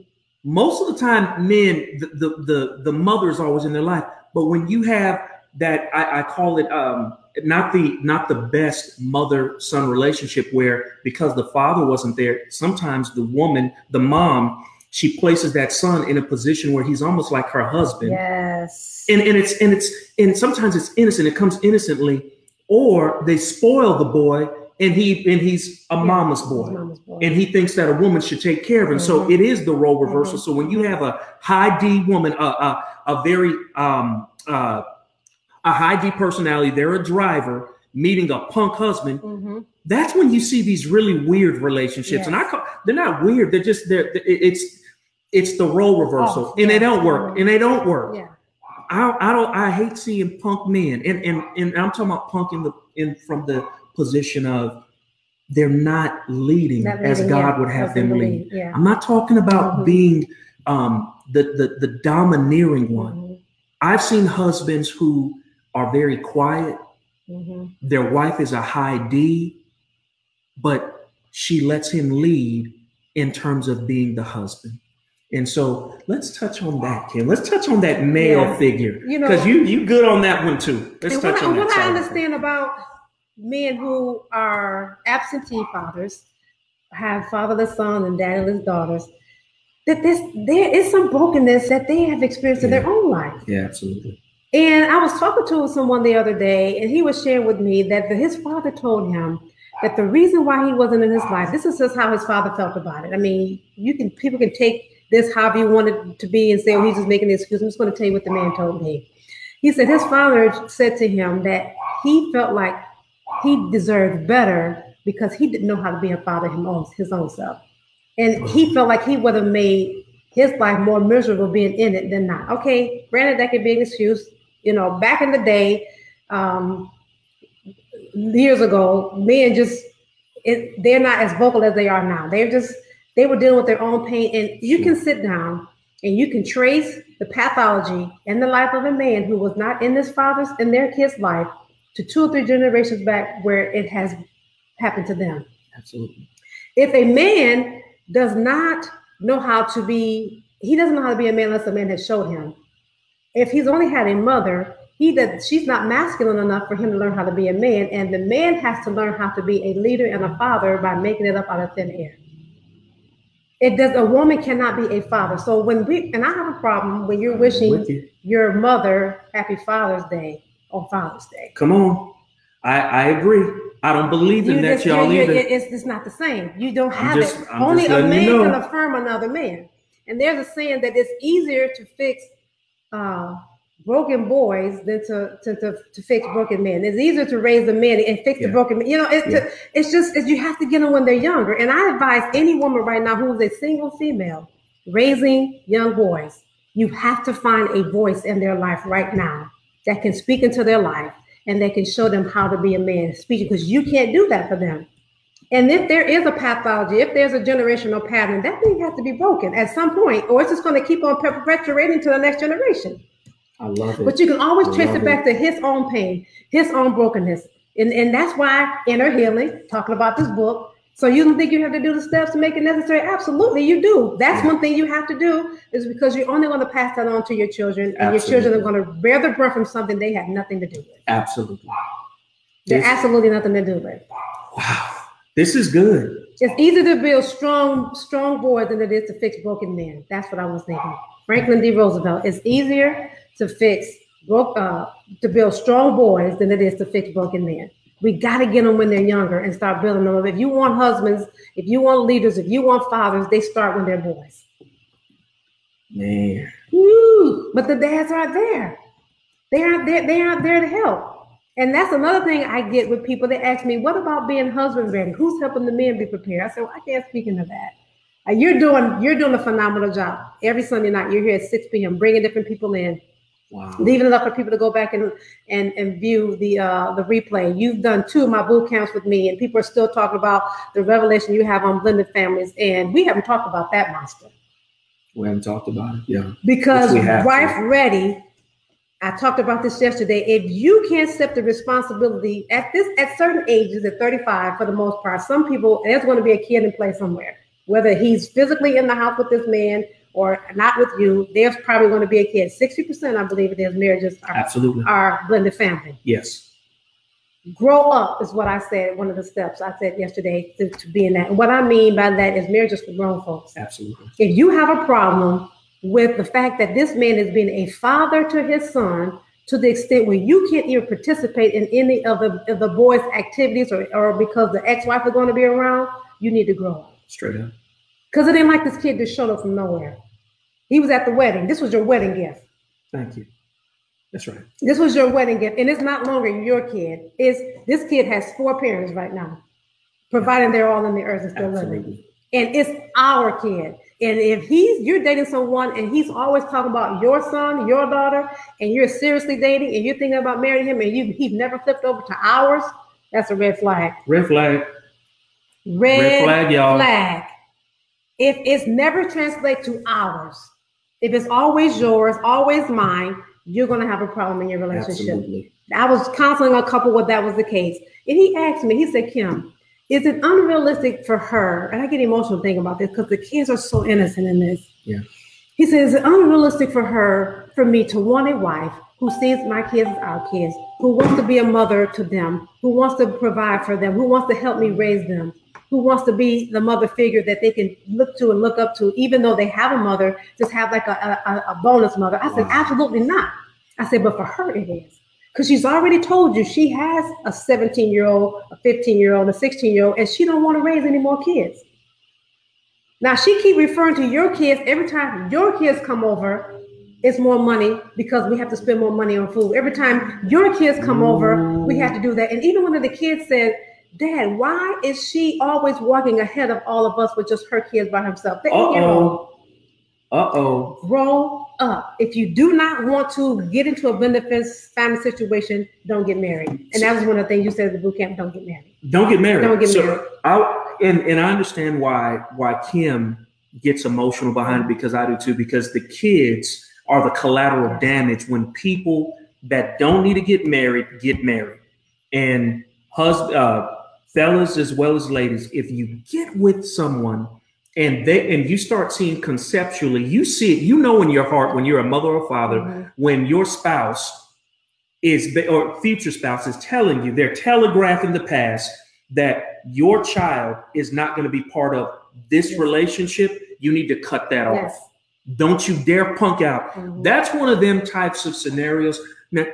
most of the time men the, the the the mother's always in their life, but when you have that I, I call it um, not the not the best mother son relationship where because the father wasn't there, sometimes the woman, the mom, she places that son in a position where he's almost like her husband. Yes. And and it's and it's and sometimes it's innocent. It comes innocently, or they spoil the boy and he and he's a Yeah, mama's boy mama's boy. and he thinks that a woman should take care of him. So Mhm. it is the role reversal. Mhm. So when you have a high D woman, a a, a very um uh, a high D personality, they're a driver meeting a punk husband. Mhm. That's when you see these really weird relationships, and I call they're not weird. They're just they're it's it's the role reversal, Oh, and they don't work, and they don't work. Yeah. I, I don't I hate seeing punk men and and and I'm talking about punk in the in from the position of they're not leading Not as God yeah, would have them lead. Yeah. I'm not talking about Mhm. being um the, the the domineering one. Mhm. I've seen husbands who are very quiet. Mhm. Their wife is a high D, but she lets him lead in terms of being the husband. And so let's touch on that, Kim. Let's touch on that male Yeah. figure. You know- Because you you good on that one too. Let's and what, touch I, on that. what I side of it. understand about men who are absentee fathers, have fatherless sons and daddyless daughters, that this there is some brokenness that they have experienced in their own life. Yeah, absolutely. And I was talking to someone the other day, and he was sharing with me that the, his father told him that the reason why he wasn't in his life, this is just how his father felt about it. I mean, you can people can take this however you want it to be and say, oh, he's just making an excuse. I'm just going to tell you what the man told me. He said his father said to him that he felt like he deserved better because he didn't know how to be a father own, his own self. And he felt like he would have made his life more miserable being in it than not. Okay, granted, that could be an excuse. You know, back in the day, um, years ago, men just it, they're not as vocal as they are now. They're just they were dealing with their own pain, and you can sit down and you can trace the pathology in the life of a man who was not in his father's in their kid's life to two or three generations back where it has happened to them. Absolutely. If a man does not know how to be, he doesn't know how to be a man unless a man has showed him. If he's only had a mother, he does she's not masculine enough for him to learn how to be a man, and the man has to learn how to be a leader and a father by making it up out of thin air. It does a woman cannot be a father. So when we and I have a problem when you're wishing you. your mother happy Father's Day on Father's Day. Come on. I, I agree. I don't believe in You that, just- y'all either. it's, it's not the same. You don't have just- it. I'm Only a man you know. can affirm another man. And there's a saying that it's easier to fix uh, broken boys than to, to, to, to fix broken men. It's easier to raise the men and fix Yeah. the broken men. You know, it's, Yeah. to, it's just it's, you have to get them when they're younger. And I advise any woman right now who is a single female raising young boys, you have to find a voice in their life right now that can speak into their life and that can show them how to be a man, speak because you can't do that for them. And if there is a pathology, if there's a generational pattern, that thing has to be broken at some point, or it's just going to keep on perpetuating to the next generation. I love it. But you can always I trace it back to his own pain, his own brokenness. And, and that's why inner healing, talking about this book. So you don't think you have to do the steps to make it necessary? Absolutely, you do. That's one thing you have to do is because you're only going to pass that on to your children, and your children are going to bear the brunt from something they have nothing to do with. Absolutely. They're This- absolutely nothing to do with. wow. This is good. It's easier to build strong, strong boys than it is to fix broken men. That's what I was thinking. Franklin D. Roosevelt. It's easier to fix broke, uh, to build strong boys than it is to fix broken men. We got to get them when they're younger and start building them up. If you want husbands, if you want leaders, if you want fathers, they start when they're boys. Man. Woo! But the dads aren't there. They aren't there. They aren't there to help. And that's another thing I get with people. They ask me, "What about being husband ready? Who's helping the men be prepared?" I said, well, "I can't speak into that. You're doing you're doing a phenomenal job. Every Sunday night, you're here at 6 p.m. bringing different people in, Wow. leaving it up for people to go back and and and view the uh, the replay. You've done two of my boot camps with me, and people are still talking about the revelation you have on blended families, and we haven't talked about that monster We haven't talked about it. Yeah. because have to. wife ready i talked about this yesterday if you can't accept the responsibility at this at certain ages at 35 for the most part some people there's going to be a kid in play somewhere whether he's physically in the house with this man or not with you, there's probably going to be a kid. 60%, I believe it is, marriages are, Absolutely. are blended family. Yes. Grow up is what I said, one of the steps I said yesterday to, to be in that. And what I mean by that is marriages for grown folks. Absolutely. If you have a problem with the fact that this man is being a father to his son to the extent where you can't even participate in any of the, of the boy's activities or, or because the ex-wife is going to be around, you need to grow up. Straight up. Because it ain't like this kid just showed up from nowhere. He was at the wedding. This was your wedding gift. Thank you. That's right. This was your wedding gift. And it's not longer your kid. It's this kid has four parents right now, providing they're all in the earth and still living. And it's our kid. And if he's you're dating someone and he's always talking about your son, your daughter, and you're seriously dating and you're thinking about marrying him and you he's never flipped over to ours, that's a red flag. Red flag. Red, Red flag, y'all. flag. If it's never translate to ours, if it's always yours, always mine, you're gonna have a problem in your relationship. Absolutely. I was counseling a couple where that was the case. And he asked me, he said, Kim, is it unrealistic for her? And I get emotional thinking about this because the kids are so innocent in this. Yeah. He says, is it unrealistic for her, for me to want a wife who sees my kids as our kids, who wants to be a mother to them, who wants to provide for them, who wants to help me raise them, who wants to be the mother figure that they can look to and look up to, even though they have a mother, just have like a, a, a bonus mother. I said, Wow. absolutely not. I said, but for her it is. Because she's already told you she has a 17 year old, a 15 year old, a 16 year old, and she don't want to raise any more kids. Now she keep referring to your kids every time your kids come over. It's more money because we have to spend more money on food. Every time your kids come over, we have to do that. And even one of the kids said, "Dad, why is she always walking ahead of all of us with just her kids by herself?" Uh oh. Uh oh. grow up. If you do not want to get into a fam- family situation, don't get married. And that was one of the things you said at the boot camp: don't get married. Don't get married. Don't get So, married. I and and I understand why why Kim gets emotional behind it because I do too. Because the kids are the collateral damage when people that don't need to get married get married, and husband, uh, fellas as well as ladies, if you get with someone and they and you start seeing conceptually, you see it. You know in your heart when you're a mother or father Mhm. when your spouse is or future spouse is telling you they're telegraphing the past that your child is not going to be part of this Yes. relationship you need to cut that off don't you dare punk out Mhm. that's one of them types of scenarios now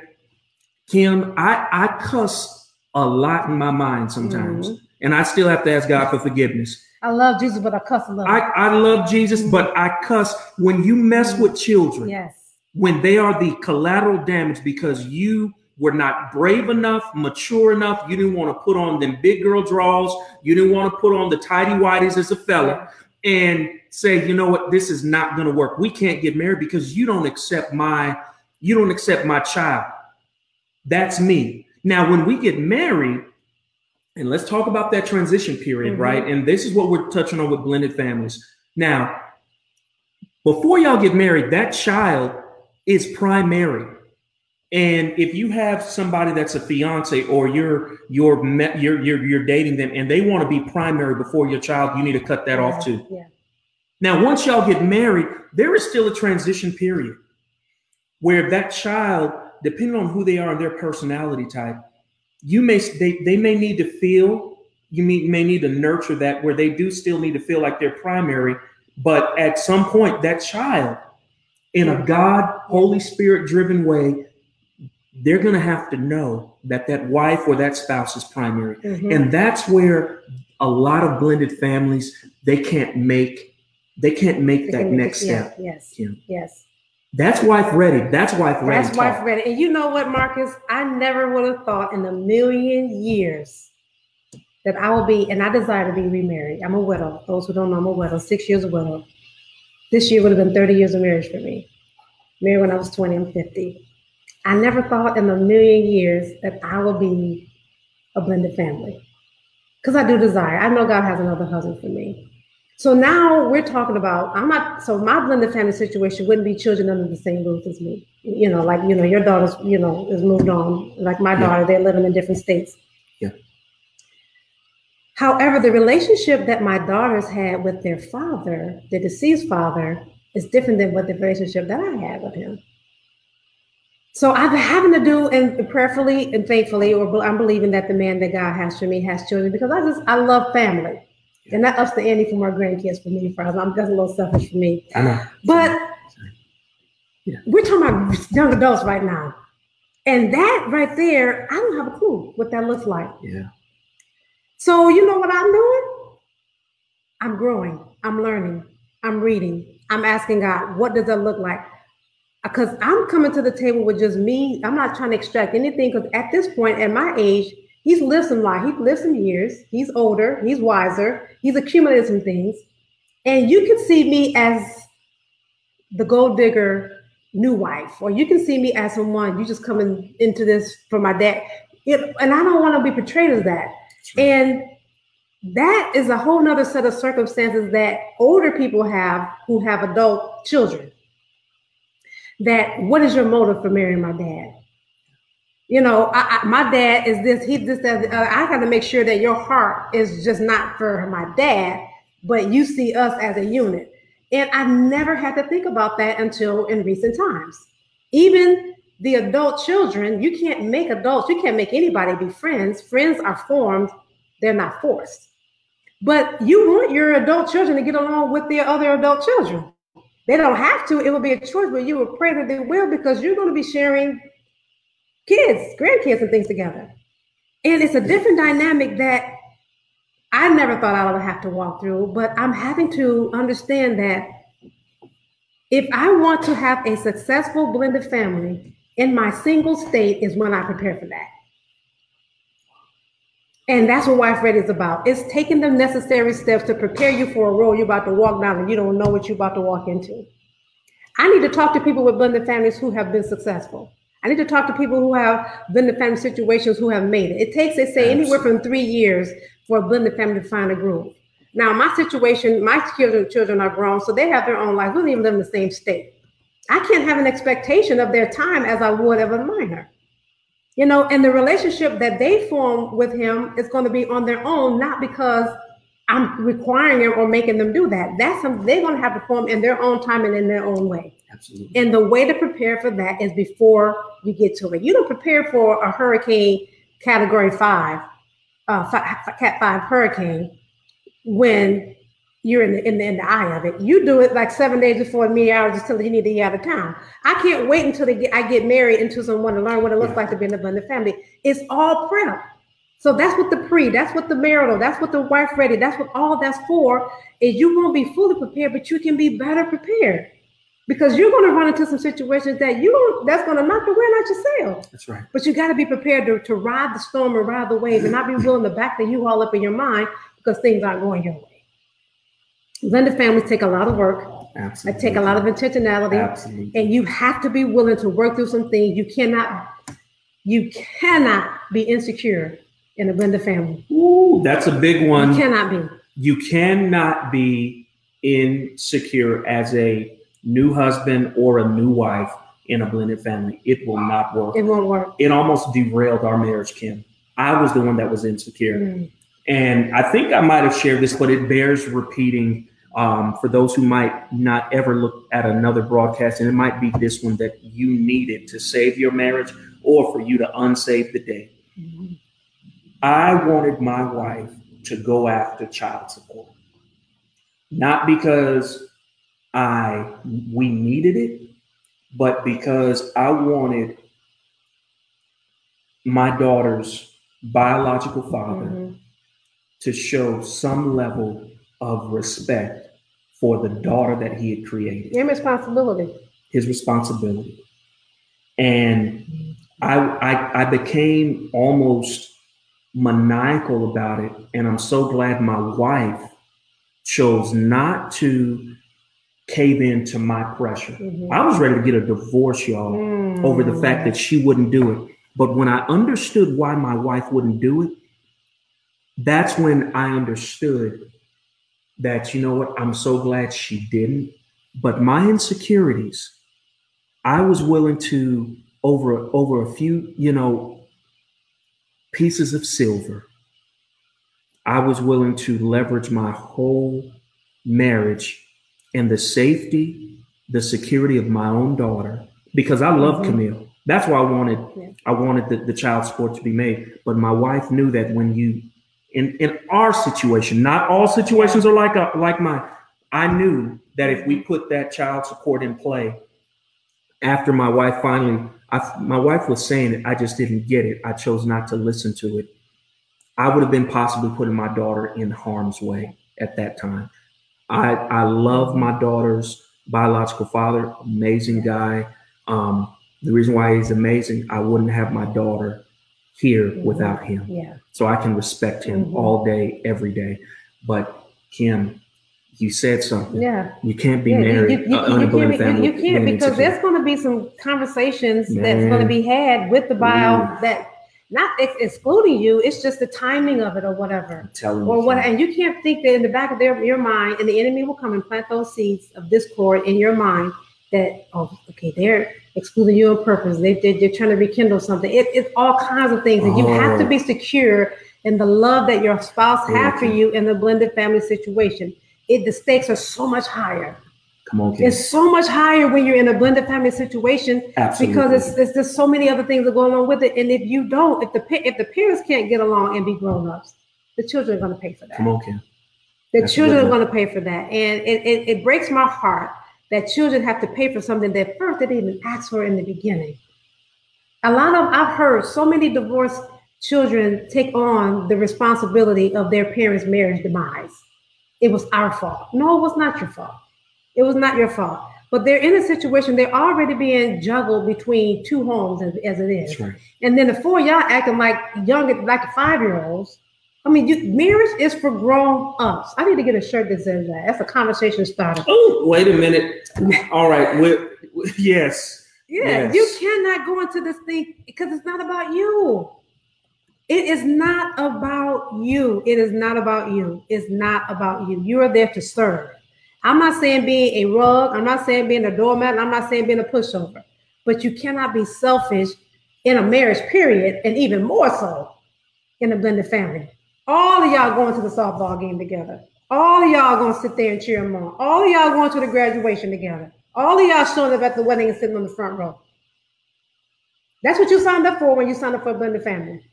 kim i i cuss a lot in my mind sometimes Mhm. and i still have to ask god for forgiveness I love Jesus, but I cuss a little. i i love jesus but i cuss when you mess with children yes. when they are the collateral damage because you were not brave enough, mature enough, you didn't want to put on them big girl draws, you didn't want to put on the tidy whities as a fella and say, you know what, this is not going to work. We can't get married because you don't accept my you don't accept my child. That's me. Now, when we get married, and let's talk about that transition period, Mhm. right? And this is what we're touching on with blended families. Now, before y'all get married, that child is primary. And if you have somebody that's a fiance or you're you're you're, you're you're dating them and they want to be primary before your child, you need to cut that off too. Yeah. Now, once y'all get married, there is still a transition period where that child, depending on who they are and their personality type, you may they, they may need to feel, you may, may need to nurture that where they do still need to feel like they're primary, but at some point, that child, in a God, Holy Spirit driven way, they're going to have to know that that wife or that spouse is primary. Mhm. And that's where a lot of blended families they can't make they can't make that next yeah, step. Yes. Yeah. Yes. That's wife ready. That's wife ready. That's talk. I've. And you know what, Marcus? I never would have thought in a million years that I will be, and I desire to be remarried. I'm a widow. Those who don't know, I'm a widow, six years a widow. This year would have been 30 years of marriage for me. Married when I was 20, I'm 50. I never thought in a million years that I would be a blended family. Because I do desire. I know God has another husband for me. So now we're talking about I'm not so my blended family situation wouldn't be children under the same roof as me. You know, like you know, your daughter's, you know, is moved on. Like my Yeah. daughter, they're living in different states. Yeah. However, the relationship that my daughters had with their father, the deceased father, is different than what the relationship that I had with him. So I'm having to do and prayerfully and faithfully, or I'm believing that the man that God has for me has children because I just I love family. And that ups the ante for my grandkids for me, for us. I'm just a little selfish for me. I know. But yeah. we're talking about young adults right now. And that right there, I don't have a clue what that looks like. Yeah. So you know what I'm doing? I'm growing. I'm learning. I'm reading. I'm asking God, what does that look like? Uh, because I'm coming to the table with just me. I'm not trying to extract anything because at this point, at my age, he's lived some life. He's lived some years. He's older. He's wiser. He's accumulated some things. And you can see me as the gold digger new wife, or you can see me as someone you just coming into this for my dad. It, and I don't want to be portrayed as that. And that is a whole nother set of circumstances that older people have who have adult children that what is your motive for marrying my dad? You know, I, I, my dad is this, he this, that. Uh, I got to make sure that your heart is just not for my dad, but you see us as a unit. And I never had to think about that until in recent times. Even the adult children, you can't make adults, you can't make anybody be friends. Friends are formed, they're not forced. But you want your adult children to get along with their other adult children. They don't have to. It will be a choice, but you will pray that they will because you're going to be sharing kids, grandkids, and things together. And it's a different dynamic that I never thought I would have to walk through, but I'm having to understand that if I want to have a successful blended family in my single state is when I prepare for that. And that's what Wife Ready is about. It's taking the necessary steps to prepare you for a role you're about to walk down and you don't know what you're about to walk into. I need to talk to people with blended families who have been successful. I need to talk to people who have blended family situations who have made it. It takes, they say, anywhere from three years for a blended family to find a groove. Now, my situation, my children, children are grown, so they have their own life. We don't even live in the same state. I can't have an expectation of their time as I would of a minor you know, and the relationship that they form with him is going to be on their own, not because I'm requiring them or making them do that. That's something they're going to have to form in their own time and in their own way. Absolutely. And the way to prepare for that is before you get to it. You don't prepare for a hurricane category five, uh, cat five hurricane when you're in the, in the, in the eye of it. You do it like seven days before me hours just till you need to get out of town. I can't wait until they get, I get married into someone to learn what it looks yeah. like to be in a blended family. It's all prep. So that's what the pre, that's what the marital, that's what the wife ready, that's what all that's for. Is you won't be fully prepared, but you can be better prepared because you're going to run into some situations that you that's going to knock the wind out your sail. That's right. But you got to be prepared to, to ride the storm and ride the wave and not be willing to back the U all up in your mind because things aren't going your way. Blended families take a lot of work. Absolutely. I take a lot of intentionality. Absolutely. And you have to be willing to work through some things. You cannot, you cannot be insecure in a blended family. Ooh, that's a big one. You cannot be. You cannot be insecure as a new husband or a new wife in a blended family. It will not work. It won't work. It almost derailed our marriage, Kim. I was the one that was insecure. Mm. And I think I might have shared this, but it bears repeating um, for those who might not ever look at another broadcast. And it might be this one that you needed to save your marriage or for you to unsave the day. Mm-hmm. I wanted my wife to go after child support, not because I we needed it, but because I wanted my daughter's biological father mm-hmm to show some level of respect for the daughter that he had created. Your responsibility. His responsibility. And I, I, I became almost maniacal about it. And I'm so glad my wife chose not to cave in to my pressure. Mm-hmm. I was ready to get a divorce, y'all, mm. over the fact that she wouldn't do it. But when I understood why my wife wouldn't do it, that's when I understood that, you know what, I'm so glad she didn't. But my insecurities, I was willing to over over a few, you know, pieces of silver. I was willing to leverage my whole marriage and the safety the security of my own daughter because I love Mhm. Camille. That's why I wanted Yeah. I wanted the, the child support to be made. But my wife knew that when you in in our situation, not all situations are like a, like mine. I knew that if we put that child support in play, after my wife finally, I, my wife was saying it, I just didn't get it. I chose not to listen to it. I would have been possibly putting my daughter in harm's way at that time. I I love my daughter's biological father, amazing guy. Um, the reason why he's amazing, I wouldn't have my daughter here Mhm. without him. Yeah. So I can respect him Mhm. all day, every day. But Kim, you said something. Yeah. You can't be Yeah, married. You, you, uh, you, can't, family you, can't because there's going to be some conversations that's going to be had with the bio that not ex- excluding you. It's just the timing of it or whatever. Or what, and you can't think that in the back of their, your mind, and the enemy will come and plant those seeds of discord in your mind that, oh, okay, they're excluding you on purpose. They, they, they're trying to rekindle something. It, it's all kinds of things. And you have to Oh. be secure in the love that your spouse have for you in the blended family situation. It, the stakes are so much higher. Come on, It's so much higher when you're in a blended family situation Absolutely. because it's, it's there's so many other things that are going on with it. And if you don't, if the if the parents can't get along and be grown ups, the children are going to pay for that. Come on, Kim. The That's children are going to pay for that, and it, it, it breaks my heart that children have to pay for something that first they didn't even ask for in the beginning. A lot of I've heard so many divorced children take on the responsibility of their parents' marriage demise. It was our fault. No, it was not your fault. It was not your fault. But they're in a situation they're already being juggled between two homes as, as it is. Right. And then the four of y'all acting like young, like five year olds. I mean, you, marriage is for grown ups. I need to get a shirt that says that. That's a conversation starter. Oh, wait a minute. All right. We're, we- yes. Yeah, Yes. you cannot go into this thing because it's not about you. It is not about you. It is not about you. It's not about you. You are there to serve. I'm not saying being a rug. I'm not saying being a doormat. I'm not saying being a pushover. But you cannot be selfish in a marriage, period, and even more so in a blended family. All of y'all going to the softball game together. All of y'all going to sit there and cheer them on. All of y'all going to the graduation together. All of y'all showing up at the wedding and sitting on the front row. That's what you signed up for when you signed up for a blended family.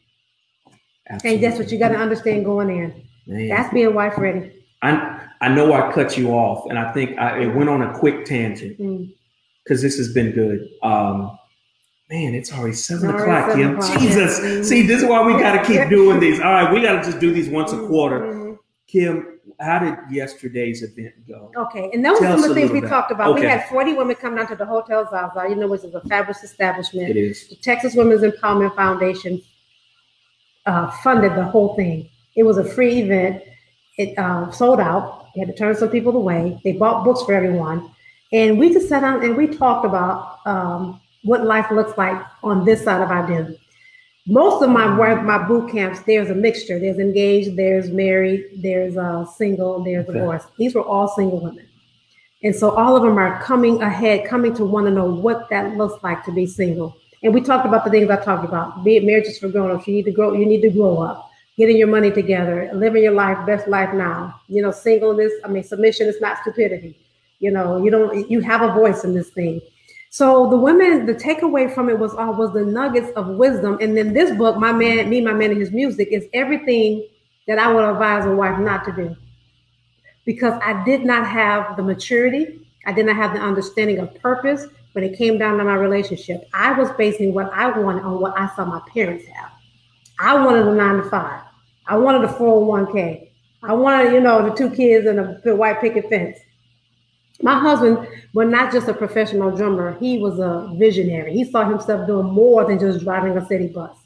And that's what you got to understand going in. Man. That's being wife ready. I, I know I cut you off, and I think I, it went on a quick tangent Mm. because this has been good. Um, man, it's already seven Already o'clock, seven o'clock, Jesus. Mhm. See, this is why we got to keep doing these. All right, we got to just do these once a quarter. Mhm. Kim, how did yesterday's event go? Okay, and those Tell are some of the things we bit. talked about. We had 40 women come down to the Hotel Zaza, you know, which is a fabulous establishment. It is. The Texas Women's Empowerment Foundation uh, funded the whole thing. It was a free event. It uh, sold out. We had to turn some people away. They bought books for everyone, and we just sat down and we talked about um, what life looks like on this side of our den. Most of my work, my boot camps, there's a mixture. There's engaged, there's married, there's uh, single, there's Okay. divorced. These were all single women. And so all of them are coming ahead, coming to want to know what that looks like to be single. And we talked about the things I talked about. Be it marriages for grown-ups, you need to grow, you need to grow up, getting your money together, living your life, best life now. You know, singleness, I mean, submission is not stupidity. You know, you don't you have a voice in this thing. So the women, the takeaway from it was all was the nuggets of wisdom. And then this book, my man, me, my man, and his music is everything that I would advise a wife not to do because I did not have the maturity, I did not have the understanding of purpose when it came down to my relationship. I was basing what I wanted on what I saw my parents have. I wanted a nine to five. I wanted a 401k. I wanted, you know, the two kids and a white picket fence. My husband was not just a professional drummer, he was a visionary. He saw himself doing more than just driving a city bus.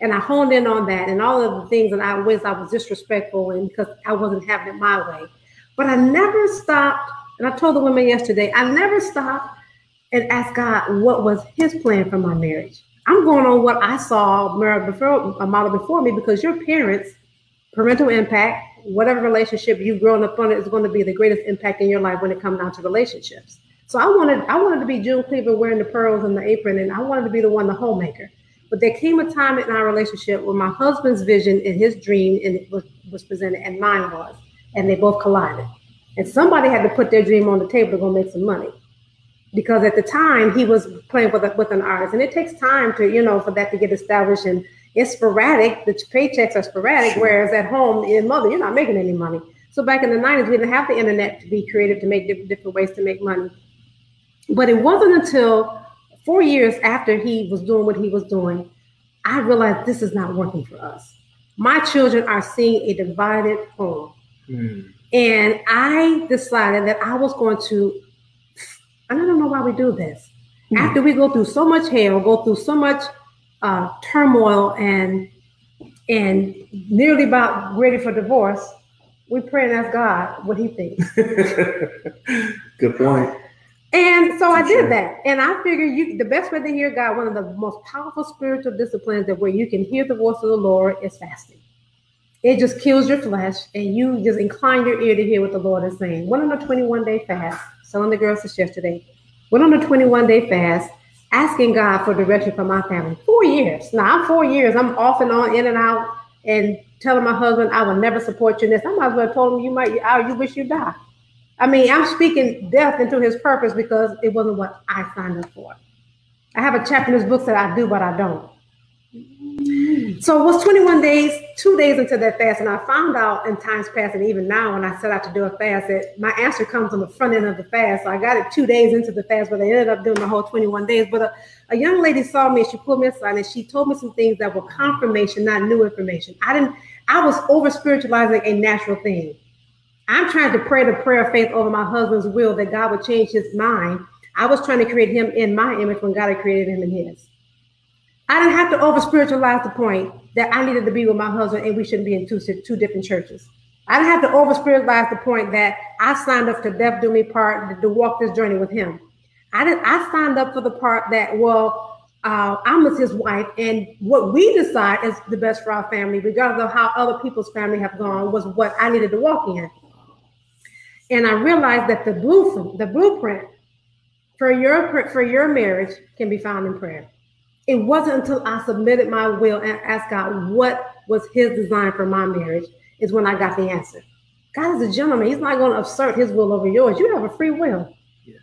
And I honed in on that and all of the things that I was, I was disrespectful and because I wasn't having it my way. But I never stopped, and I told the women yesterday, I never stopped and asked God what was his plan for my marriage. I'm going on what I saw before, a model before me because your parents, parental impact, whatever relationship you've grown up on is going to be the greatest impact in your life when it comes down to relationships. So I wanted, I wanted to be June Cleaver wearing the pearls and the apron, and I wanted to be the one, the homemaker. But there came a time in our relationship where my husband's vision and his dream and was, was presented, and mine was, and they both collided. And somebody had to put their dream on the table to go make some money. Because at the time he was playing with a, with an artist, and it takes time to you know for that to get established and it's sporadic. The paychecks are sporadic, sure. whereas at home in mother you're not making any money. So back in the 90s, we didn't have the internet to be creative to make different, different ways to make money. But it wasn't until four years after he was doing what he was doing, I realized this is not working for us. My children are seeing a divided home. Mm. And I decided that I was going to, I don't know why we do this. Mm. After we go through so much hell, go through so much uh, turmoil and and nearly about ready for divorce, we pray and ask God what He thinks. Good point. And so I did that, and I figured you the best way to hear God, one of the most powerful spiritual disciplines that where you can hear the voice of the Lord is fasting. It just kills your flesh, and you just incline your ear to hear what the Lord is saying. Went on a 21 day fast, selling the girls this yesterday. Went on a 21 day fast, asking God for direction for my family. Four years. Now I'm four years. I'm off and on, in and out, and telling my husband I will never support you in this. I might as well told him you might you, you wish you die. I mean, I'm speaking death into his purpose because it wasn't what I signed up for. I have a chapter in this book that I do, but I don't. So it was 21 days, two days into that fast, and I found out in times past, and even now when I set out to do a fast, that my answer comes on the front end of the fast. So I got it two days into the fast, but I ended up doing the whole 21 days. But a, a young lady saw me, and she pulled me aside, and she told me some things that were confirmation, not new information. I didn't. I was over spiritualizing a natural thing. I'm trying to pray the prayer of faith over my husband's will that God would change his mind. I was trying to create him in my image when God had created him in his. I didn't have to over spiritualize the point that I needed to be with my husband and we shouldn't be in two, two different churches. I didn't have to over spiritualize the point that I signed up to death do me part to, walk this journey with him. I didn't. I signed up for the part that well, uh, I'm his wife, and what we decide is the best for our family, regardless of how other people's family have gone, was what I needed to walk in. And I realized that the blueprint, the blueprint for your for your marriage can be found in prayer it wasn't until I submitted my will and asked God what was his design for my marriage is when I got the answer. God is a gentleman. He's not going to assert his will over yours. You have a free will. Yeah.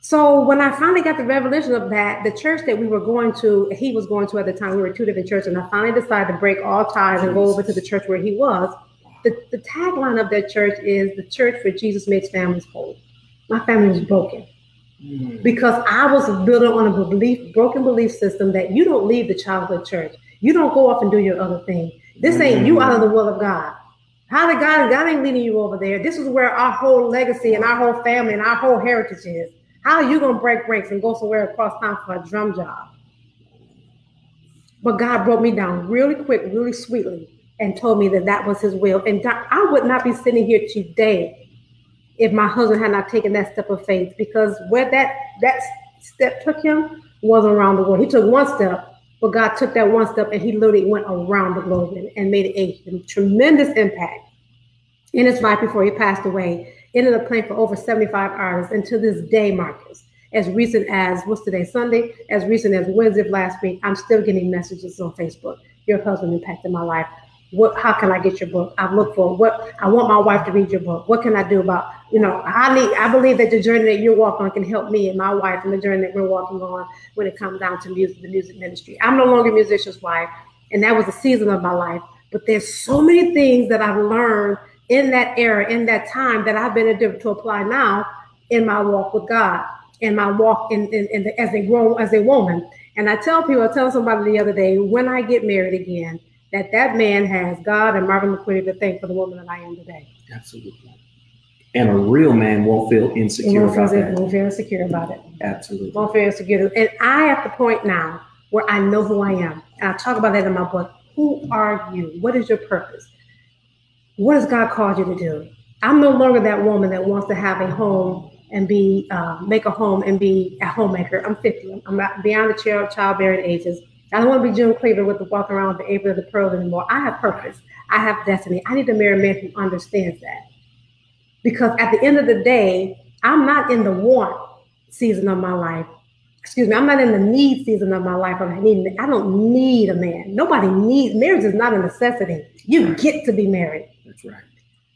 So when I finally got the revelation of that, the church that we were going to, he was going to at the time, we were two different churches, and I finally decided to break all ties and go over to the church where he was. The, the tagline of that church is the church where Jesus makes families whole. My family was broken. Because I was building on a belief, broken belief system that you don't leave the childhood church. You don't go off and do your other thing. This ain't you mm-hmm. out of the will of God. How did God, God ain't leading you over there. This is where our whole legacy and our whole family and our whole heritage is. How are you going to break ranks and go somewhere across town for a drum job? But God broke me down really quick, really sweetly, and told me that that was His will. And I would not be sitting here today if my husband had not taken that step of faith because where that that step took him wasn't around the world. He took one step, but God took that one step and he literally went around the globe and, and made a, tremendous impact in his life before he passed away. Ended up playing for over 75 artists, and to this day, Marcus, as recent as what's today, Sunday, as recent as Wednesday of last week, I'm still getting messages on Facebook. Your husband impacted my life what how can I get your book? I look for what I want my wife to read your book. What can I do about, you know, I need I believe that the journey that you're walking on can help me and my wife and the journey that we're walking on when it comes down to music, the music ministry. I'm no longer a musician's wife, and that was a season of my life. But there's so many things that I've learned in that era, in that time that I've been able to apply now in my walk with God, in my walk in, in, in the, as a grown as a woman. And I tell people, I tell somebody the other day, when I get married again, that that man has God and Marvin McQuitty to thank for the woman that I am today. Absolutely. And a real man won't feel insecure won't about feel, that. Won't feel insecure about it. Absolutely. Won't feel insecure. And I at the point now where I know who I am. And I talk about that in my book. Who are you? What is your purpose? What has God called you to do? I'm no longer that woman that wants to have a home and be uh, make a home and be a homemaker. I'm 50. I'm beyond the child childbearing ages. I don't want to be June Cleaver with the walking around with the apron of the pearl anymore. I have purpose. I have destiny. I need to marry a man who understands that. Because at the end of the day, I'm not in the want season of my life. Excuse me, I'm not in the need season of my life. I need. I don't need a man. Nobody needs marriage is not a necessity. You get to be married. That's right.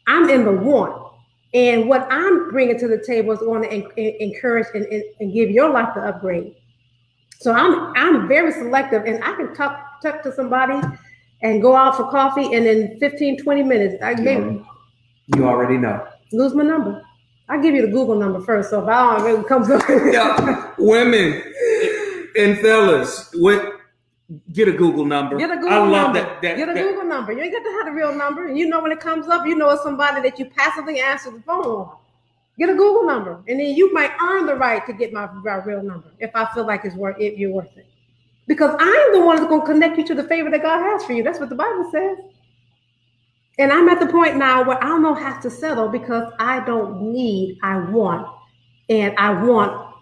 I'm in the want. And what I'm bringing to the table is going to encourage and, and, and give your life the upgrade. So I'm I'm very selective, and I can talk talk to somebody and go out for coffee, and in 15, 20 minutes, I you, you already know. Lose my number. I give you the Google number first, so if I don't, it comes up. yeah, women and fellas, what Get a Google number. Get a Google I love number. That, that, Get a that. Google number. You ain't got to have the real number. You know when it comes up, you know it's somebody that you passively answer the phone Get a Google number. And then you might earn the right to get my, my real number if I feel like it's worth it, you're worth it. Because I'm the one that's going to connect you to the favor that God has for you. That's what the Bible says. And I'm at the point now where I don't have to settle because I don't need, I want. And I want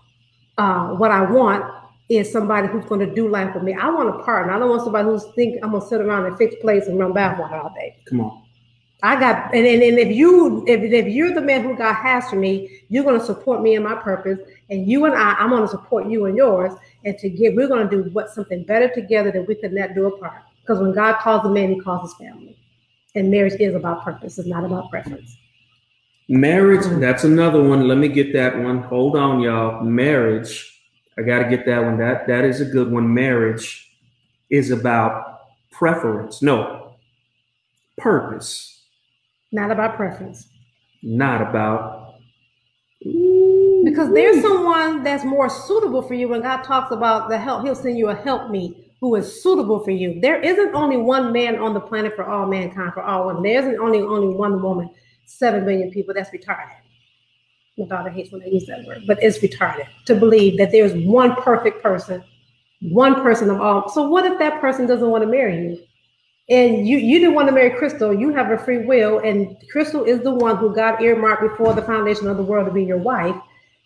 uh, what I want is somebody who's going to do life with me. I want a partner. I don't want somebody who's think I'm gonna sit around and fix plates and run bathwater all day. Come on. I got and, and, and if you if, if you're the man who God has for me, you're gonna support me in my purpose, and you and I, I'm gonna support you and yours, and together we're gonna do what something better together that we could not do apart. Because when God calls a man, He calls his family, and marriage is about purpose. It's not about preference. Marriage, that's another one. Let me get that one. Hold on, y'all. Marriage I got to get that one. That that is a good one. Marriage is about preference. No, purpose. Not about preference. Not about. Because there's someone that's more suitable for you. When God talks about the help, He'll send you a help me who is suitable for you. There isn't only one man on the planet for all mankind, for all women. There isn't only only one woman, seven billion people. That's retarded my daughter hates when I use that word, but it's retarded to believe that there's one perfect person, one person of all. So what if that person doesn't want to marry you? And you you didn't want to marry Crystal, you have a free will, and Crystal is the one who got earmarked before the foundation of the world to be your wife.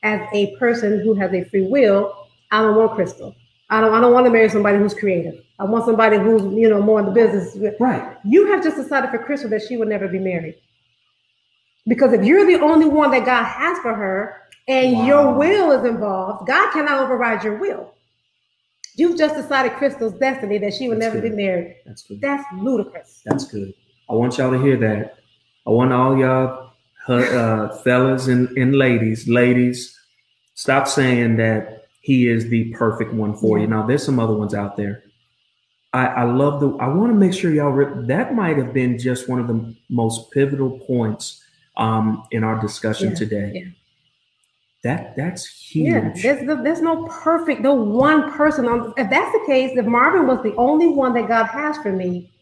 As a person who has a free will, I don't want Crystal. I don't I don't want to marry somebody who's creative. I want somebody who's you know more in the business. Right. You have just decided for Crystal that she would never be married. Because if you're the only one that God has for her and wow. your will is involved, God cannot override your will. You've just decided Crystal's destiny that she would That's never good. be married. That's good. That's ludicrous. That's good. I want y'all to hear that. I want all y'all uh, fellas and, and ladies, ladies, stop saying that he is the perfect one for you. Now, there's some other ones out there. I, I love the. I want to make sure y'all. Re- that might have been just one of the most pivotal points um, in our discussion yeah, today. Yeah. That that's huge. Yeah, there's the, there's no perfect, no one person on. If that's the case, if Marvin was the only one that God has for me,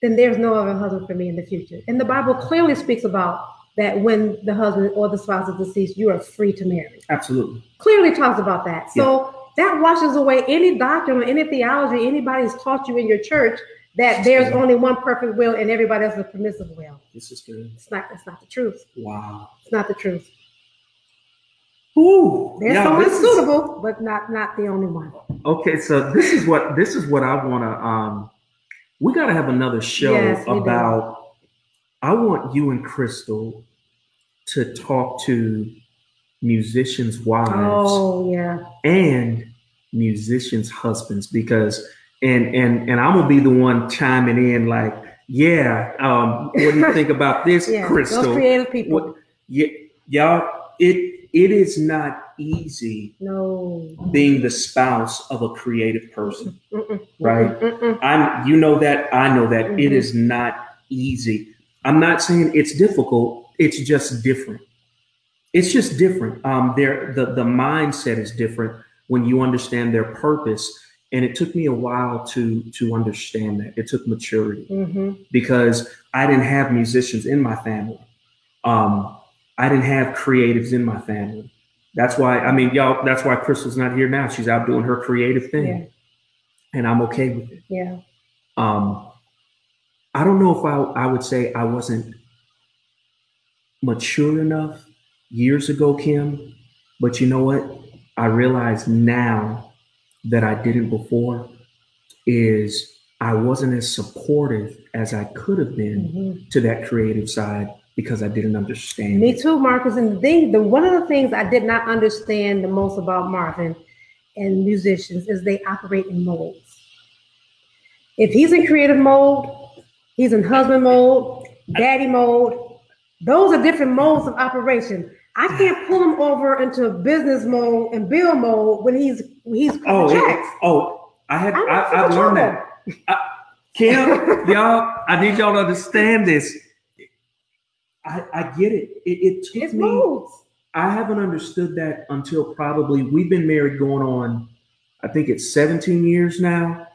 then there's no other husband for me in the future. And the Bible clearly speaks about that when the husband or the spouse is deceased, you are free to marry. Absolutely. Clearly talks about that. So yeah. that washes away any doctrine or any theology anybody's taught you in your church that there's only one perfect will and everybody else is a permissive will. This is good. It's not. It's not the truth. Wow. It's not the truth. Ooh, there's yeah, someone suitable, is... but not not the only one. Okay, so this is what this is what I want to. Um, we got to have another show yes, about. Do. I want you and Crystal to talk to musicians' wives. Oh yeah. And musicians' husbands because and and and I'm gonna be the one chiming in like, yeah, um, what do you think about this, yeah, Crystal? Those creative people. What, yeah, y'all, it it is not easy. No, being the spouse of a creative person, Mm-mm. right? Mm-mm. I'm, you know that, I know that. Mm-hmm. It is not easy. I'm not saying it's difficult. It's just different. It's just different. Um, there, the the mindset is different when you understand their purpose and it took me a while to to understand that it took maturity mm-hmm. because i didn't have musicians in my family um, i didn't have creatives in my family. That's why i mean y'all that's why crystal's not here now. She's out doing her creative thing. Yeah. and i'm okay with it. Yeah. Um i don't know if i i would say i wasn't mature enough years ago kim but you know what? I realize now that I didn't before is I wasn't as supportive as I could have been mm-hmm. to that creative side because I didn't understand. Me too, Marcus. And the thing, the one of the things I did not understand the most about Marvin and musicians is they operate in modes. If he's in creative mode, he's in husband mode, daddy mode, Those are different modes of operation. I can't pull him over into business mode and bill mode when he's he's Oh, it- oh, I had I, I've learned that. I, Kim, y'all, I need y'all to understand this. I, I get it. It, it took It's me. modes. I haven't understood that until probably we've been married going on, I think it's 17 years now.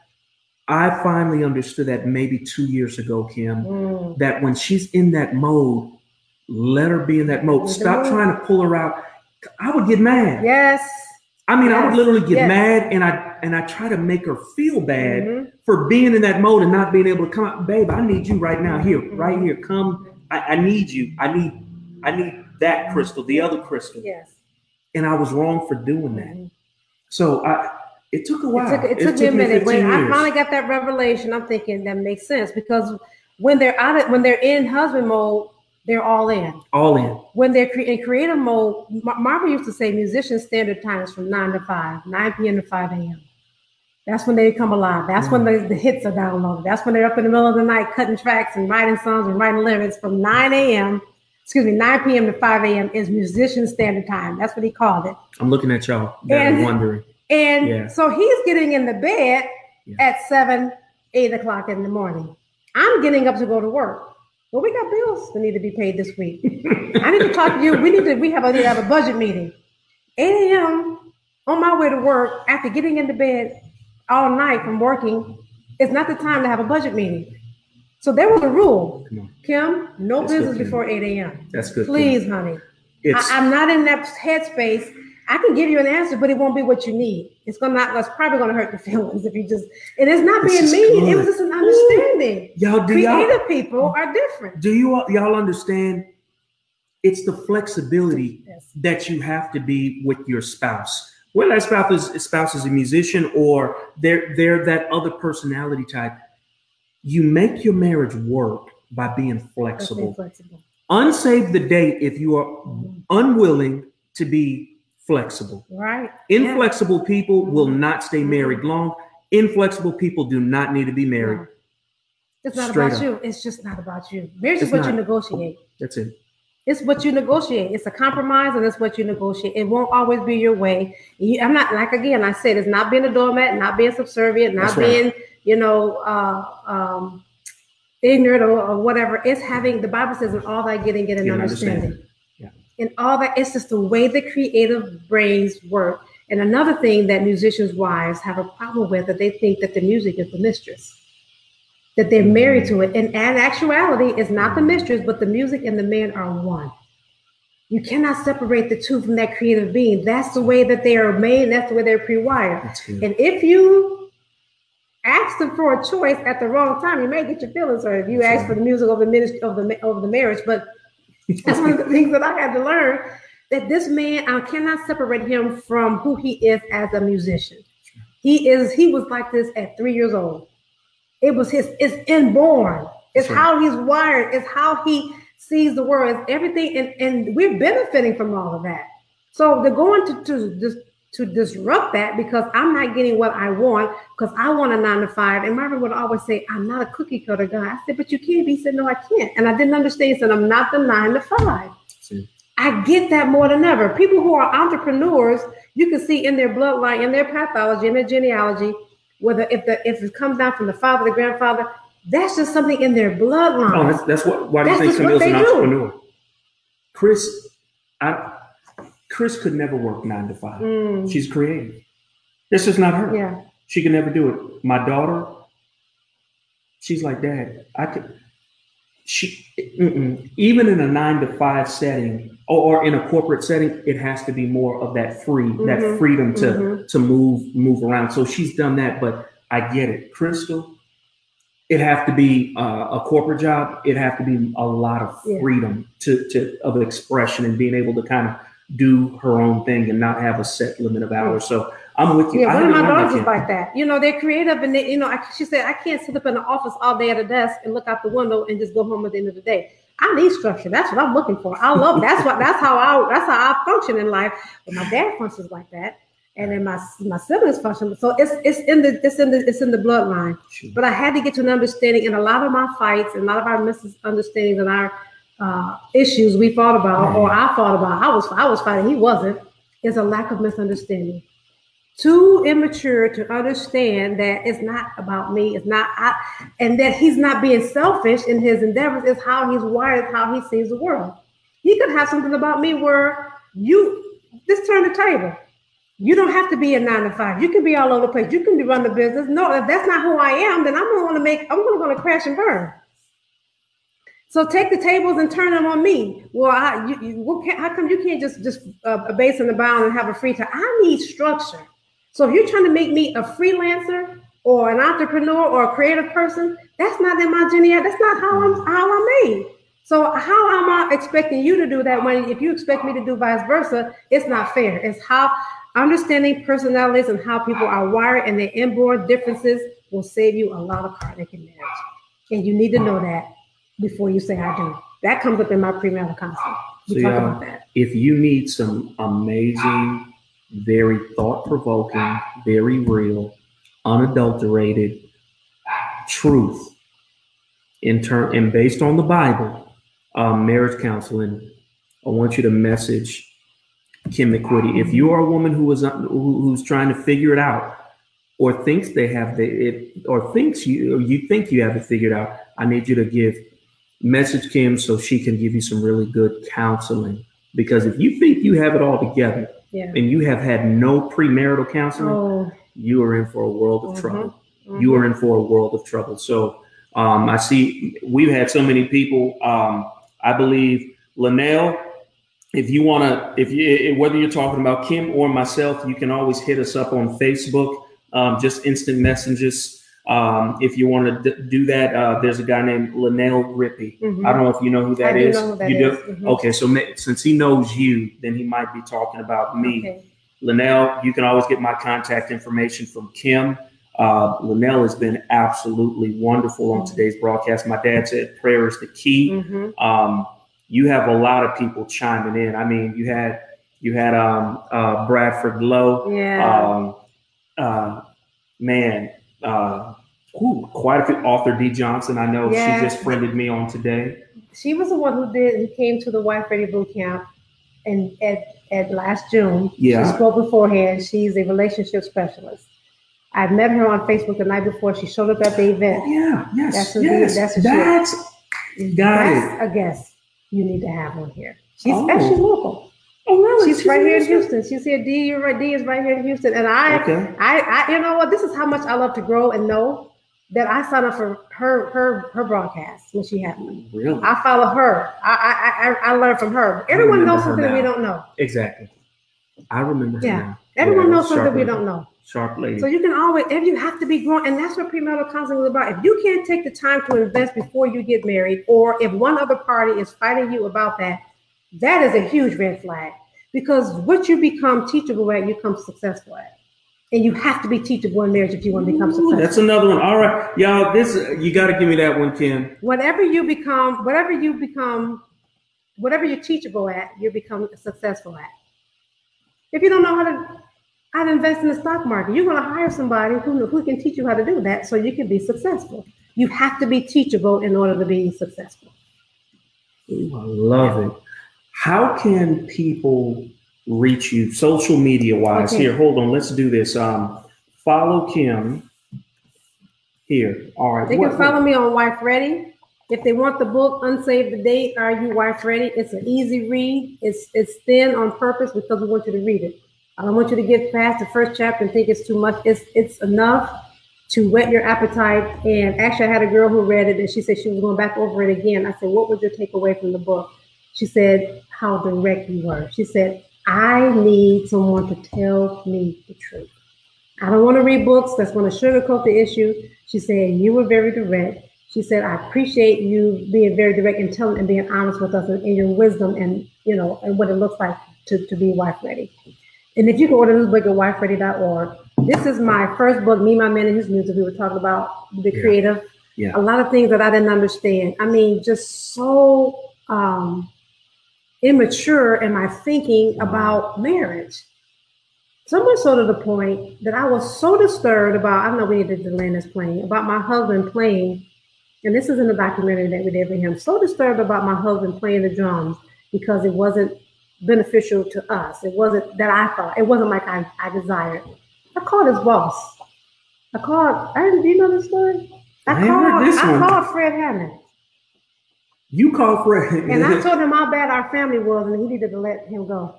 I finally understood that maybe two years ago, Kim, Mm. that when she's in that mode, let her be in that mode. Stop Mhm. trying to pull her out. I would get mad. Yes. I mean, I would literally get Yes. mad and I and I try to make her feel bad Mhm. for being in that mode and not being able to come out. Babe, I need you right now. Here, right here. Come. I, I need you. I need I need that crystal, the other crystal. Yes. And I was wrong for doing that. Mhm. So I it took a while. It took, it took me a minute. 15 When I finally got that revelation, I'm thinking that makes sense because when they're out of, when they're in husband mode, they're all in. all in. When they're cre- in creative mode, Mar- Marvin used to say musician standard time is from 9 to 5, 9 p.m. to 5 a.m. That's when they come alive. That's when mm. the, the hits are downloaded. That's when they're up in the middle of the night cutting tracks and writing songs and writing lyrics from 9 a.m. Excuse me, 9 p.m. to 5 a.m. is musician standard time. That's what he called it. I'm looking at y'all And- wondering. And Yeah. so he's getting in the bed Yeah. at seven, eight o'clock in the morning. I'm getting up to go to work. Well, we got bills that need to be paid this week. I need to talk to you. We need to we have a, need to have a budget meeting. 8 a.m. on my way to work after getting into bed all night from working. It's not the time to have a budget meeting. So there was a rule. Kim, no That's business Kim. before 8 a.m. That's good. Kim. Please, honey. It's I, I'm not in that headspace. I can give you an answer, but it won't be what you need. It's gonna not. It's probably gonna hurt your feelings if you just. And it's not being mean. It was just an understanding. y'all do y'all Creative people are different. do you all, y'all understand? It's the flexibility Yes. that you have to be with your spouse. Whether that spouse is, spouse is a musician or they're they're that other personality type, you make your marriage work by being flexible. flexible. Unsave the date if you are Mhm. unwilling to be flexible. Right. Yeah. Inflexible people will not stay married long. Inflexible people do not need to be married. It's not Straight about up. you. It's just not about you. Marriage is It's what you not. negotiate. That's it. It's what you negotiate. It's a compromise, and it's what you negotiate. It won't always be your way. You, I'm not like again. I said it's not being a doormat, not being subservient, not right. being you know uh, um, ignorant or, or whatever. It's having the Bible says in all that getting, get an understanding. Yeah. And all that it's just the way the creative brains work. And another thing that musicians' wives have a problem with that they think that the music is the mistress that they're married to it. And in actuality, it's not the mistress, but the music and the man are one. You cannot separate the two from that creative being. That's the way that they are made. That's the way they're pre-wired. And if you ask them for a choice at the wrong time, you may get your feelings hurt. If you That's ask right. for the music over the ministry over the over the marriage, but that's one of the things that I had to learn that this man I cannot separate him from who he is as a musician. He is he was like this at three years old. It was his it's inborn. It's right. how he's wired. It's how he sees the world. It's everything, and, and we're benefiting from all of that. So they're going to to to disrupt that because I'm not getting what I want because I want a nine to five. And Marvin would always say, "I'm not a cookie cutter guy." I said, "But you can't be." He said, "No, I can't." And I didn't understand. He said, "I'm not the nine to five. See. I get that more than ever. People who are entrepreneurs, you can see in their bloodline, in their pathology, in their genealogy, whether if the if it comes down from the father, the grandfather, that's just something in their bloodline. Oh, that's, that's what. Why do you think Camille's an do. entrepreneur? Chris, I, Chris could never work nine to five. Mm, She's creative. This is not her. yeah, She can never do it. My daughter, she's like, Dad, I could. She mm-mm. even in a nine to five setting or, or in a corporate setting, it has to be more of that free, that Mhm. freedom to Mhm. to move move around. So she's done that, but I get it, Crystal. It have to be uh, a corporate job. It have to be a lot of Yeah. freedom to to of expression and being able to kind of do her own thing and not have a set limit of hours. So I'm with you. yeah. One of my daughters is like that. You know, they're creative, and they, you know, I, she said, I can't sit up in the office all day at a desk and look out the window and just go home at the end of the day. I need structure. That's what I'm looking for. I love. That's what. That's how I. That's how I function in life. But my dad functions like that, and then my my siblings function. So it's it's in the it's in the it's in the bloodline. Shoot. But I had to get to an understanding in a lot of my fights and a lot of our misunderstandings and our uh, issues we fought about or I fought about. I was I was fighting. He wasn't. Is a lack of misunderstanding. Too immature to understand that it's not about me. It's not I, and that he's not being selfish in his endeavors. It's how he's wired, how he sees the world. He could have something about me where you just turn the table. You don't have to be a nine to five. You can be all over the place. You can be run the business. No, if that's not who I am, then I'm to want to make. I'm to want to crash and burn. So take the tables and turn them on me. Well, I, you, you, how come you can't just just uh, base the bound and have a free time? I need structure. So if you're trying to make me a freelancer or an entrepreneur or a creative person, that's not in my genealogy. That's not how I'm how I'm made. So how am I expecting you to do that when if you expect me to do vice versa, it's not fair. It's how understanding personalities and how people are wired and their inborn differences will save you a lot of heartache in marriage. And you need to know that before you say I do. That comes up in my premarital counseling. We so, talk y'all, about that. If you need some amazing, very thought provoking, very real, unadulterated truth in turn and based on the Bible, um, marriage counseling, I want you to message Kim McQuitty. If you are a woman who is who, who's trying to figure it out, or thinks they have the it, or thinks you or you think you have it figured out, I need you to give message Kim so she can give you some really good counseling. Because if you think you have it all together Yeah. and you have had no premarital counseling, Oh, you are in for a world of Mhm. trouble. mhm. You are in for a world of trouble. So um, I see we've had so many people. Um, I believe Linnell, if you want to, if you whether you're talking about Kim or myself, you can always hit us up on Facebook. Um, just instant messages. Um, if you want to d- do that, uh, there's a guy named Linnell Rippey. Mhm. I don't know if you know who that I is. know who that you do? is. Mhm. Okay, so ma- since he knows you, then he might be talking about me. Okay. Linnell, you can always get my contact information from Kim. Uh, Linnell has been absolutely wonderful on Mhm. today's broadcast. My dad said prayer is the key. Mhm. Um, you have a lot of people chiming in. I mean, you had you had um, uh, Bradford Lowe. Yeah. Um, uh, man, uh, ooh, quite a few. Author D Johnson. I know Yeah. she just friended me on today. she was the one who did who came to the Wife Ready Boot Camp and at, at last June. Yeah. She spoke beforehand. She's a relationship specialist. I met her on Facebook the night before. She showed up at the event. Oh, yeah. Yes. That's what yes. that's what she- that's got it. A guest you need to have on here. She's Oh. she's local. Oh, really? She's right here in Houston. She said. D, you're right. D is right here in Houston. And I, Okay. I, I, you know what? This is how much I love to grow and know that I signed up for her, her, her broadcast when she had one. Really? I follow her. I, I, I, I learn from her. Everyone knows something that we don't know. Exactly. I remember. Yeah. now. Everyone Yeah, knows something we don't know. Sharp lady. So you can always, if you have to be grown, and that's what premarital counseling is about. If you can't take the time to invest before you get married, or if one other party is fighting you about that, that is a huge red flag. Because what you become teachable at, you become successful at. And you have to be teachable in marriage if you want to become Ooh, successful. that's another one. All right, y'all. This you got to give me that one, Kim. whatever you become, whatever you become, whatever you're teachable at, you become successful at. If you don't know how to how to invest in the stock market, you're going to hire somebody who who can teach you how to do that, so you can be successful. You have to be teachable in order to be successful. Ooh, I love it. How can people reach you social media wise? Okay. Here, hold on. Let's do this. Um, follow Kim. Here. All right. They What- can follow me on Wife Ready. If they want the book, Unsave the Date, Are You Wife Ready? It's an easy read. It's it's thin on purpose because we want you to read it. I don't want you to get past the first chapter and think it's too much. It's it's enough to whet your appetite. And actually, I had a girl who read it and she said she was going back over it again. I said, What was your takeaway from the book? She said, How direct you were. She said, I need someone to tell me the truth. I don't want to read books that's going to sugarcoat the issue. She said, You were very direct. She said, I appreciate you being very direct and telling and being honest with us and, and your wisdom and you know and what it looks like to, to be wife ready. And if you can order this book at wifeready.org, this is my first book, Me, My Man, and His Music. We were talking about the Yeah. creative. Yeah. A lot of things that I didn't understand. I mean, just so um immature in my thinking about marriage. So much so to the point that I was so disturbed about, I don't know we needed to land this plane, about my husband playing and this is in the documentary that we did for him, so disturbed about my husband playing the drums because it wasn't beneficial to us. It wasn't that I thought, it wasn't like I, I desired. I called his boss. I called, I didn't, do you know this story? I, I called, I one. called Fred Hammond. You called Fred. And I told him how bad our family was and he needed to let him go.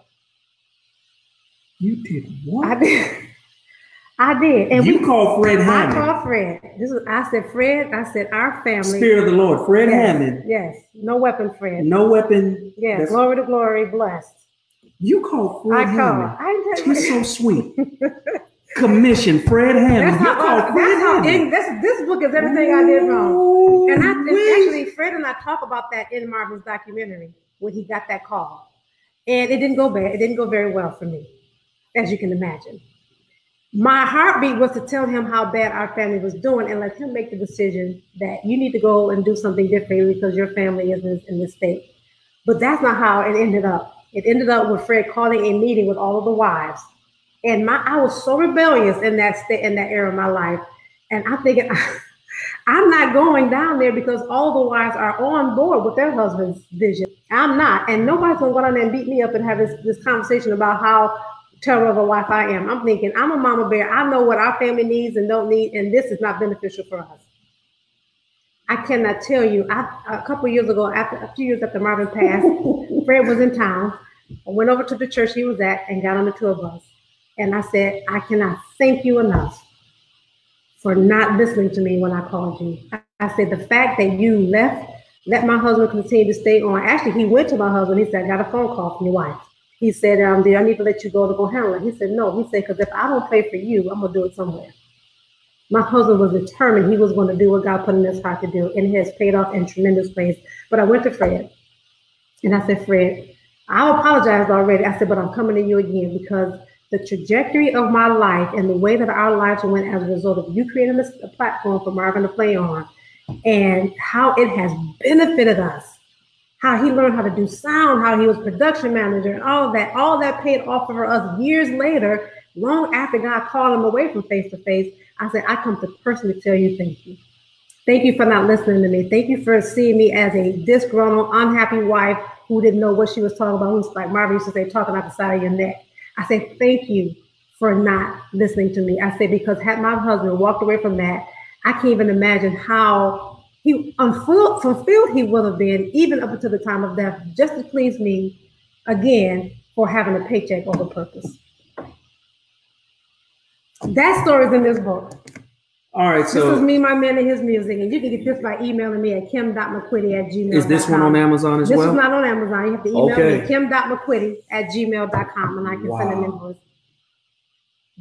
you did what? I did. I did. And you we called Fred I Hammond. called Fred. This is I said, Fred, I said our family. Spirit of the Lord, Fred yes, Hammond. Yes. No weapon, Fred. No weapon. Yes. that's- Glory to glory, blessed. You called Fred I Hammond. called. I didn't He's so sweet. Commission Fred Hammond. That's You how, Fred that's how Hammond. that's, this book is everything I did wrong. And I and actually, Fred and I talk about that in Marvin's documentary when he got that call. And it didn't go bad. It didn't go very well for me, as you can imagine. My heartbeat was to tell him how bad our family was doing and let him make the decision that you need to go and do something different because your family is in, in this state. But that's not how it ended up. It ended up with Fred calling a meeting with all of the wives. And my I was so rebellious in that state in that era of my life. And I'm thinking I'm not going down there because all the wives are on board with their husband's vision. I'm not. And nobody's gonna go down there and beat me up and have this, this conversation about how terrible of a wife I am. I'm thinking I'm a mama bear. I know what our family needs and don't need, and this is not beneficial for us. I cannot tell you. I, a couple years ago, after a few years after Marvin passed, Fred was in town. I went over to the church he was at and got on the tour bus. And I said, I cannot thank you enough for not listening to me when I called you. I, said, the fact that you left, let my husband continue to stay on. Actually, he went to my husband. He said, I got a phone call from your wife. He said, um, do I need to let you go to go handle it? He said, no. He said, because if I don't pray for you, I'm going to do it somewhere. My husband was determined he was going to do what God put in his heart to do, and it has paid off in tremendous ways. But I went to Fred, and I said, Fred, I apologized already. I said, but I'm coming to you again because the trajectory of my life and the way that our lives went as a result of you creating this platform for Marvin to play on, and how it has benefited us. How he learned how to do sound, how he was production manager, and all that. All that paid off for us years later, long after God called him away from face to face. I said, I come to personally tell you thank you. Thank you for not listening to me. Thank you for seeing me as a disgruntled, unhappy wife who didn't know what she was talking about. Who's like Marvin used to say, talking out the side of your neck. I said, thank you for not listening to me. I said, because had my husband walked away from that, I can't even imagine how he unfulfilled fulfilled he would have been, even up until the time of death, just to please me again for having a paycheck over purpose. That story's in this book. All right, This is me, my man, and his music. And you can get this by emailing me at kim.mcquitty at gmail. is this one on Amazon as This well? This is not on Amazon. You have to email Okay. me kim.mcquitty at gmail.com and I can send an Wow. invoice.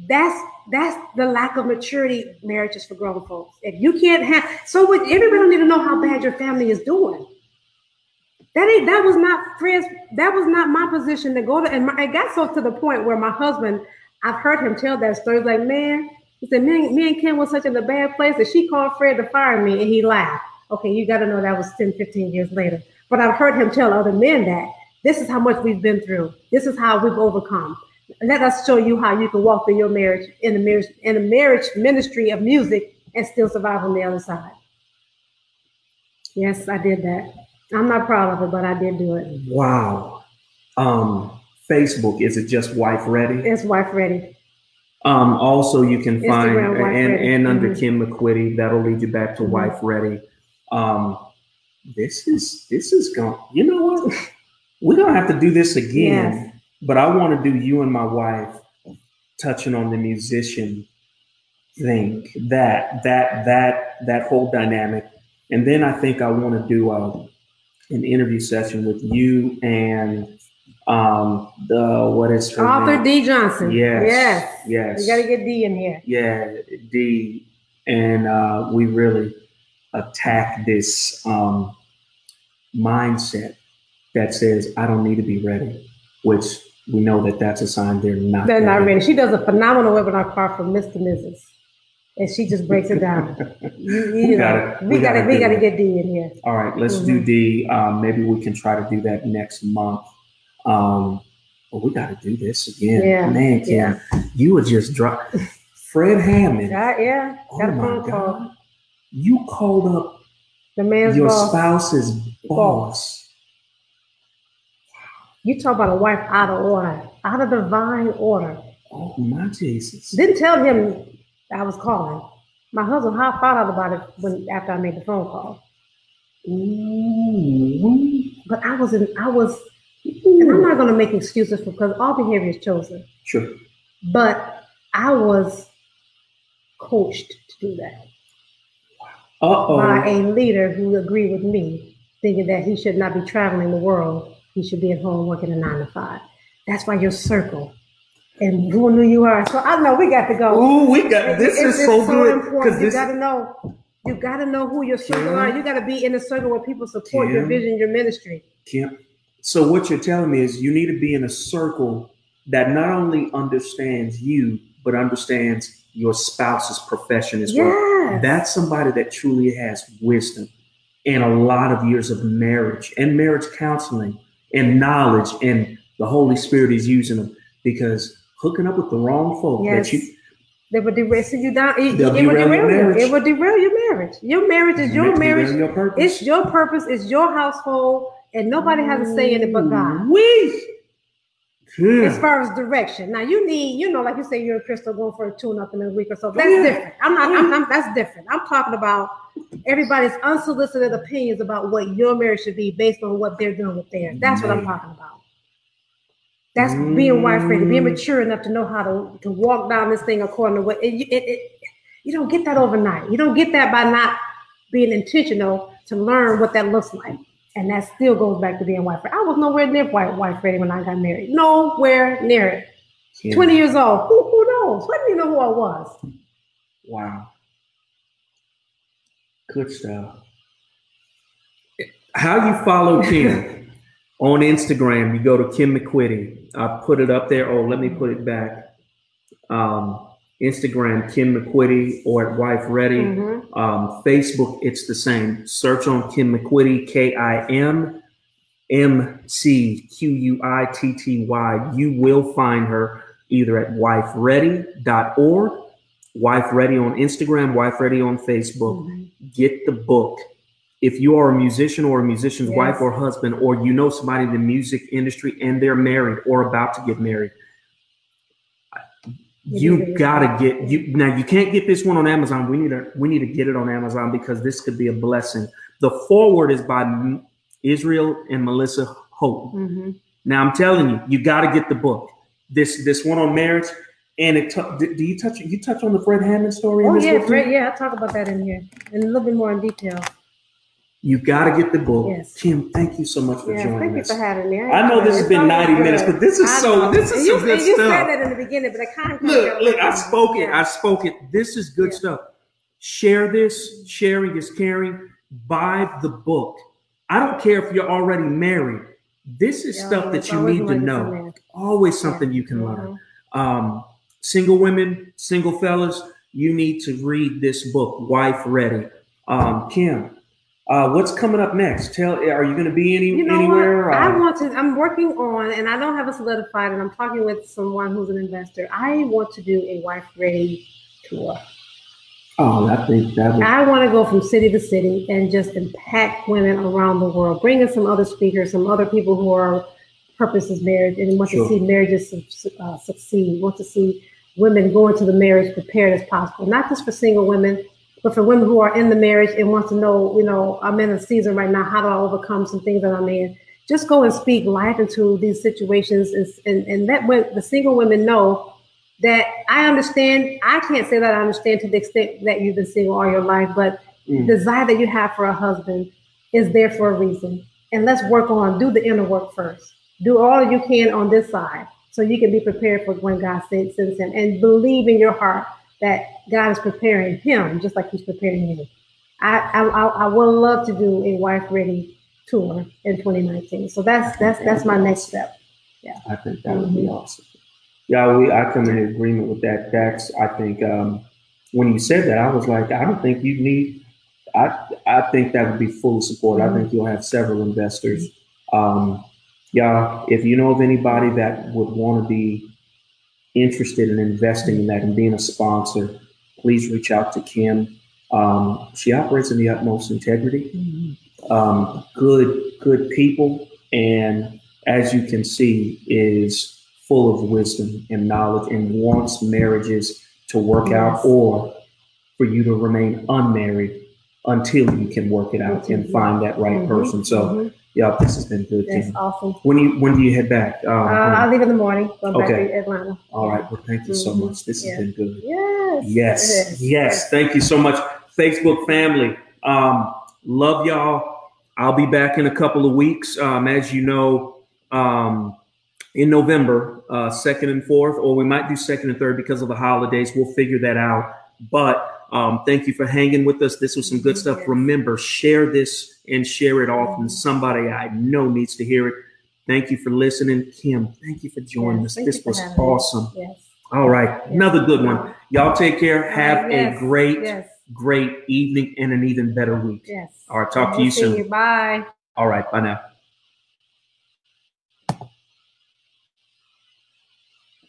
That's that's the lack of maturity marriages for grown folks. If you can't have so what everybody don't need to know how bad your family is doing. That ain't that was not friends, that was not my position to go to and my, it got so to the point where my husband, I've heard him tell that story. Like, man, he said, me, and- me and Kim was such in a bad place that she called Fred to fire me and he laughed. Okay, you got to know that was 10, 15 years later. But I've heard him tell other men that this is how much we've been through. This is how we've overcome. Let us show you how you can walk through your marriage in the marriage in the marriage ministry of music and still survive on the other side. Yes, I did that. I'm not proud of it, but I did do it. Wow. Um, Facebook, is it just Wife Ready? It's wife ready. Um, also, you can find and, Ready. and under Mhm. Kim McQuitty, that'll lead you back to Mhm. Wife Ready. Um, this is this is going. You know what? We're gonna have to do this again. Yes. But I want to do you and my wife touching on the musician thing, that that that that whole dynamic, and then I think I want to do a an interview session with you and um the what is her Arthur name? D. Johnson. Yes. Yes. Yes. We got to get D in here. yeah, D, and uh, we really attack this um, mindset that says I don't need to be ready, which we know that that's a sign they're not. They're not ready. She does a phenomenal webinar card for Mr. Mrs. And she just breaks it down. You, you We know, gotta- we got to gotta we got to get D in here. All right, let's do Mhm. D. Um, maybe we can try to do that next month. Um, but we got to do this again, Yeah, man. Kim, yeah. you would just drop Fred Hammond. Yeah, yeah. Oh Got a my phone call. You called up The man's Your boss. spouse's boss. You talk about a wife out of order, out of divine order. Oh my Jesus. Didn't tell him I was calling. My husband how found out about it when after I made the phone call. Ooh. But I was in, I was, and I'm not going to make excuses for because all behavior is chosen. Sure. But I was coached to do that Uh by a leader who agreed with me, thinking that he should not be traveling the world. He should be at home working a nine to five. That's why your circle and who knew you are. So I know we got to go. Ooh, we got this It's- is it's so good important. because You got to know. You got to know who your circle Yeah. are. You got to be in a circle where people support your vision, your ministry. Kim. So what you're telling me is you need to be in a circle that not only understands you but understands your spouse's profession as well. That's somebody that truly has wisdom and a lot of years of marriage and marriage counseling and knowledge, and the Holy Spirit is using them because hooking up with the wrong folk Yes. that you They would derail you down. It, They'll would derail your you. marriage. It would derail your marriage. Your marriage is your meant to be there marriage. your. It's your purpose. It's your household, and nobody has a say in it but God. Wee. As far as direction, now you need, you know, like you say, you're a crystal going for a tune-up in a week or so. That's Yeah. different. I'm not. I'm, I'm, that's different. I'm talking about everybody's unsolicited opinions about what your marriage should be based on what they're doing with theirs. That's what I'm talking about. That's being wife ready, being Mm. mature enough to know how to, to walk down this thing according to what it, it, it, you don't get that overnight. You don't get that by not being intentional to learn what that looks like. And that still goes back to being wife ready. I was nowhere near white wife ready when I got married. Nowhere near it. Yeah. 20 years old. Who, who knows? What do you know who I was? Wow. Good stuff. How you follow Kim on Instagram? You go to Kim McQuitty. I put it up there. Oh, let me put it back. Um, Instagram Kim McQuitty or at Wife Ready. Mhm. Um, Facebook, it's the same. Search on Kim McQuitty, K I M M C Q U I T T Y. You will find her either at wifeready.org, Wife Ready on Instagram, Wife Ready on Facebook. Mhm. Get the book. If you are a musician or a musician's Yes. wife or husband, or you know somebody in the music industry and they're married or about to get married, You need you to gotta get you now. You can't get this one on Amazon. We need to we need to get it on Amazon because this could be a blessing. The forward is by Israel and Melissa Houghton. Mhm. Now I'm telling you, you got to get the book. This this one on marriage, and it. tou- do you touch you touch on the Fred Hammond story? in Oh this yeah. Fred, yeah, I'll talk about that in here in a little bit more in detail. You got to get the book. Yes. Kim, thank you so much for Yeah, joining thank you us. for having me. I know this has been 90 good. minutes, but this is I so- know. this is And some you, good you stuff. said that in the beginning, but I kind of Look, look, I spoke it. Yeah. I spoke it. This is good Yeah. stuff. Share this. Sharing is caring. Buy the book. I don't care if you're already married. This is stuff that you need to know. Always something you can learn. Um, single women, single fellas, you need to read this book, Wife Ready. Um, Kim, uh, what's coming up next? Tell, are you going to be any You know anywhere? what? I want to. I'm working on, and I don't have a solidified, and I'm talking with someone who's an investor. I want to do a wife ready tour. oh, I think that would. I want to go from city to city and just impact women around the world, bring in some other speakers, some other people who are purpose is marriage and want Sure. to see marriages uh, succeed, want to see women go into the marriage prepared as possible, not just for single women, but for women who are in the marriage and want to know, you know, I'm in a season right now, how do I overcome some things that I'm in? Just go and speak life into these situations and, and, and let when the single women know that I understand. I can't say that I understand to the extent that you've been single all your life, but Mm. the desire that you have for a husband is there for a reason. And let's work on do the inner work first. Do all you can on this side so you can be prepared for when God sends sends him. And believe in your heart that God is preparing him just like he's preparing you. I I, I would love to do a wife ready tour in 2019. So that's that's that's my next step. Yeah, I think that would be Mhm. awesome. Yeah, we I come in agreement with that. That's I think um, when you said that, I was like, I don't think you need. I I think that would be full support. I think you'll have several investors. Um, yeah, if you know of anybody that would want to be interested in investing in that and being a sponsor, please reach out to Kim. Um, she operates in the utmost integrity. Mhm. Um, good, good people, and as you can see, is full of wisdom and knowledge, and wants marriages to work out, or for you to remain unmarried until you can work it out and Mhm. find that right Mhm. person. So. Yeah, this has been good. that's awesome. When you when do you head back? Um, Uh, I'll leave in the morning. Go back Okay. to Atlanta. all right. Well, thank you so Mhm. much. This Yeah. has been good. Yes. Yes, yes. Thank you so much, Facebook family. Um, love y'all. I'll be back in a couple of weeks. Um, as you know, um, in November, uh, second and fourth, or we might do second and third because of the holidays. We'll figure that out. But um, thank you for hanging with us. This was some good stuff. Remember, share this and share it often. Somebody I know needs to hear it. Thank you for listening, Kim. Thank you for joining Yes, us. This was awesome. Yes. All right, another good one. Y'all take care. Have Yes. a great, Yes. great evening and an even better week. Yes. All right, talk to We'll you soon. You. Bye. All right, bye now.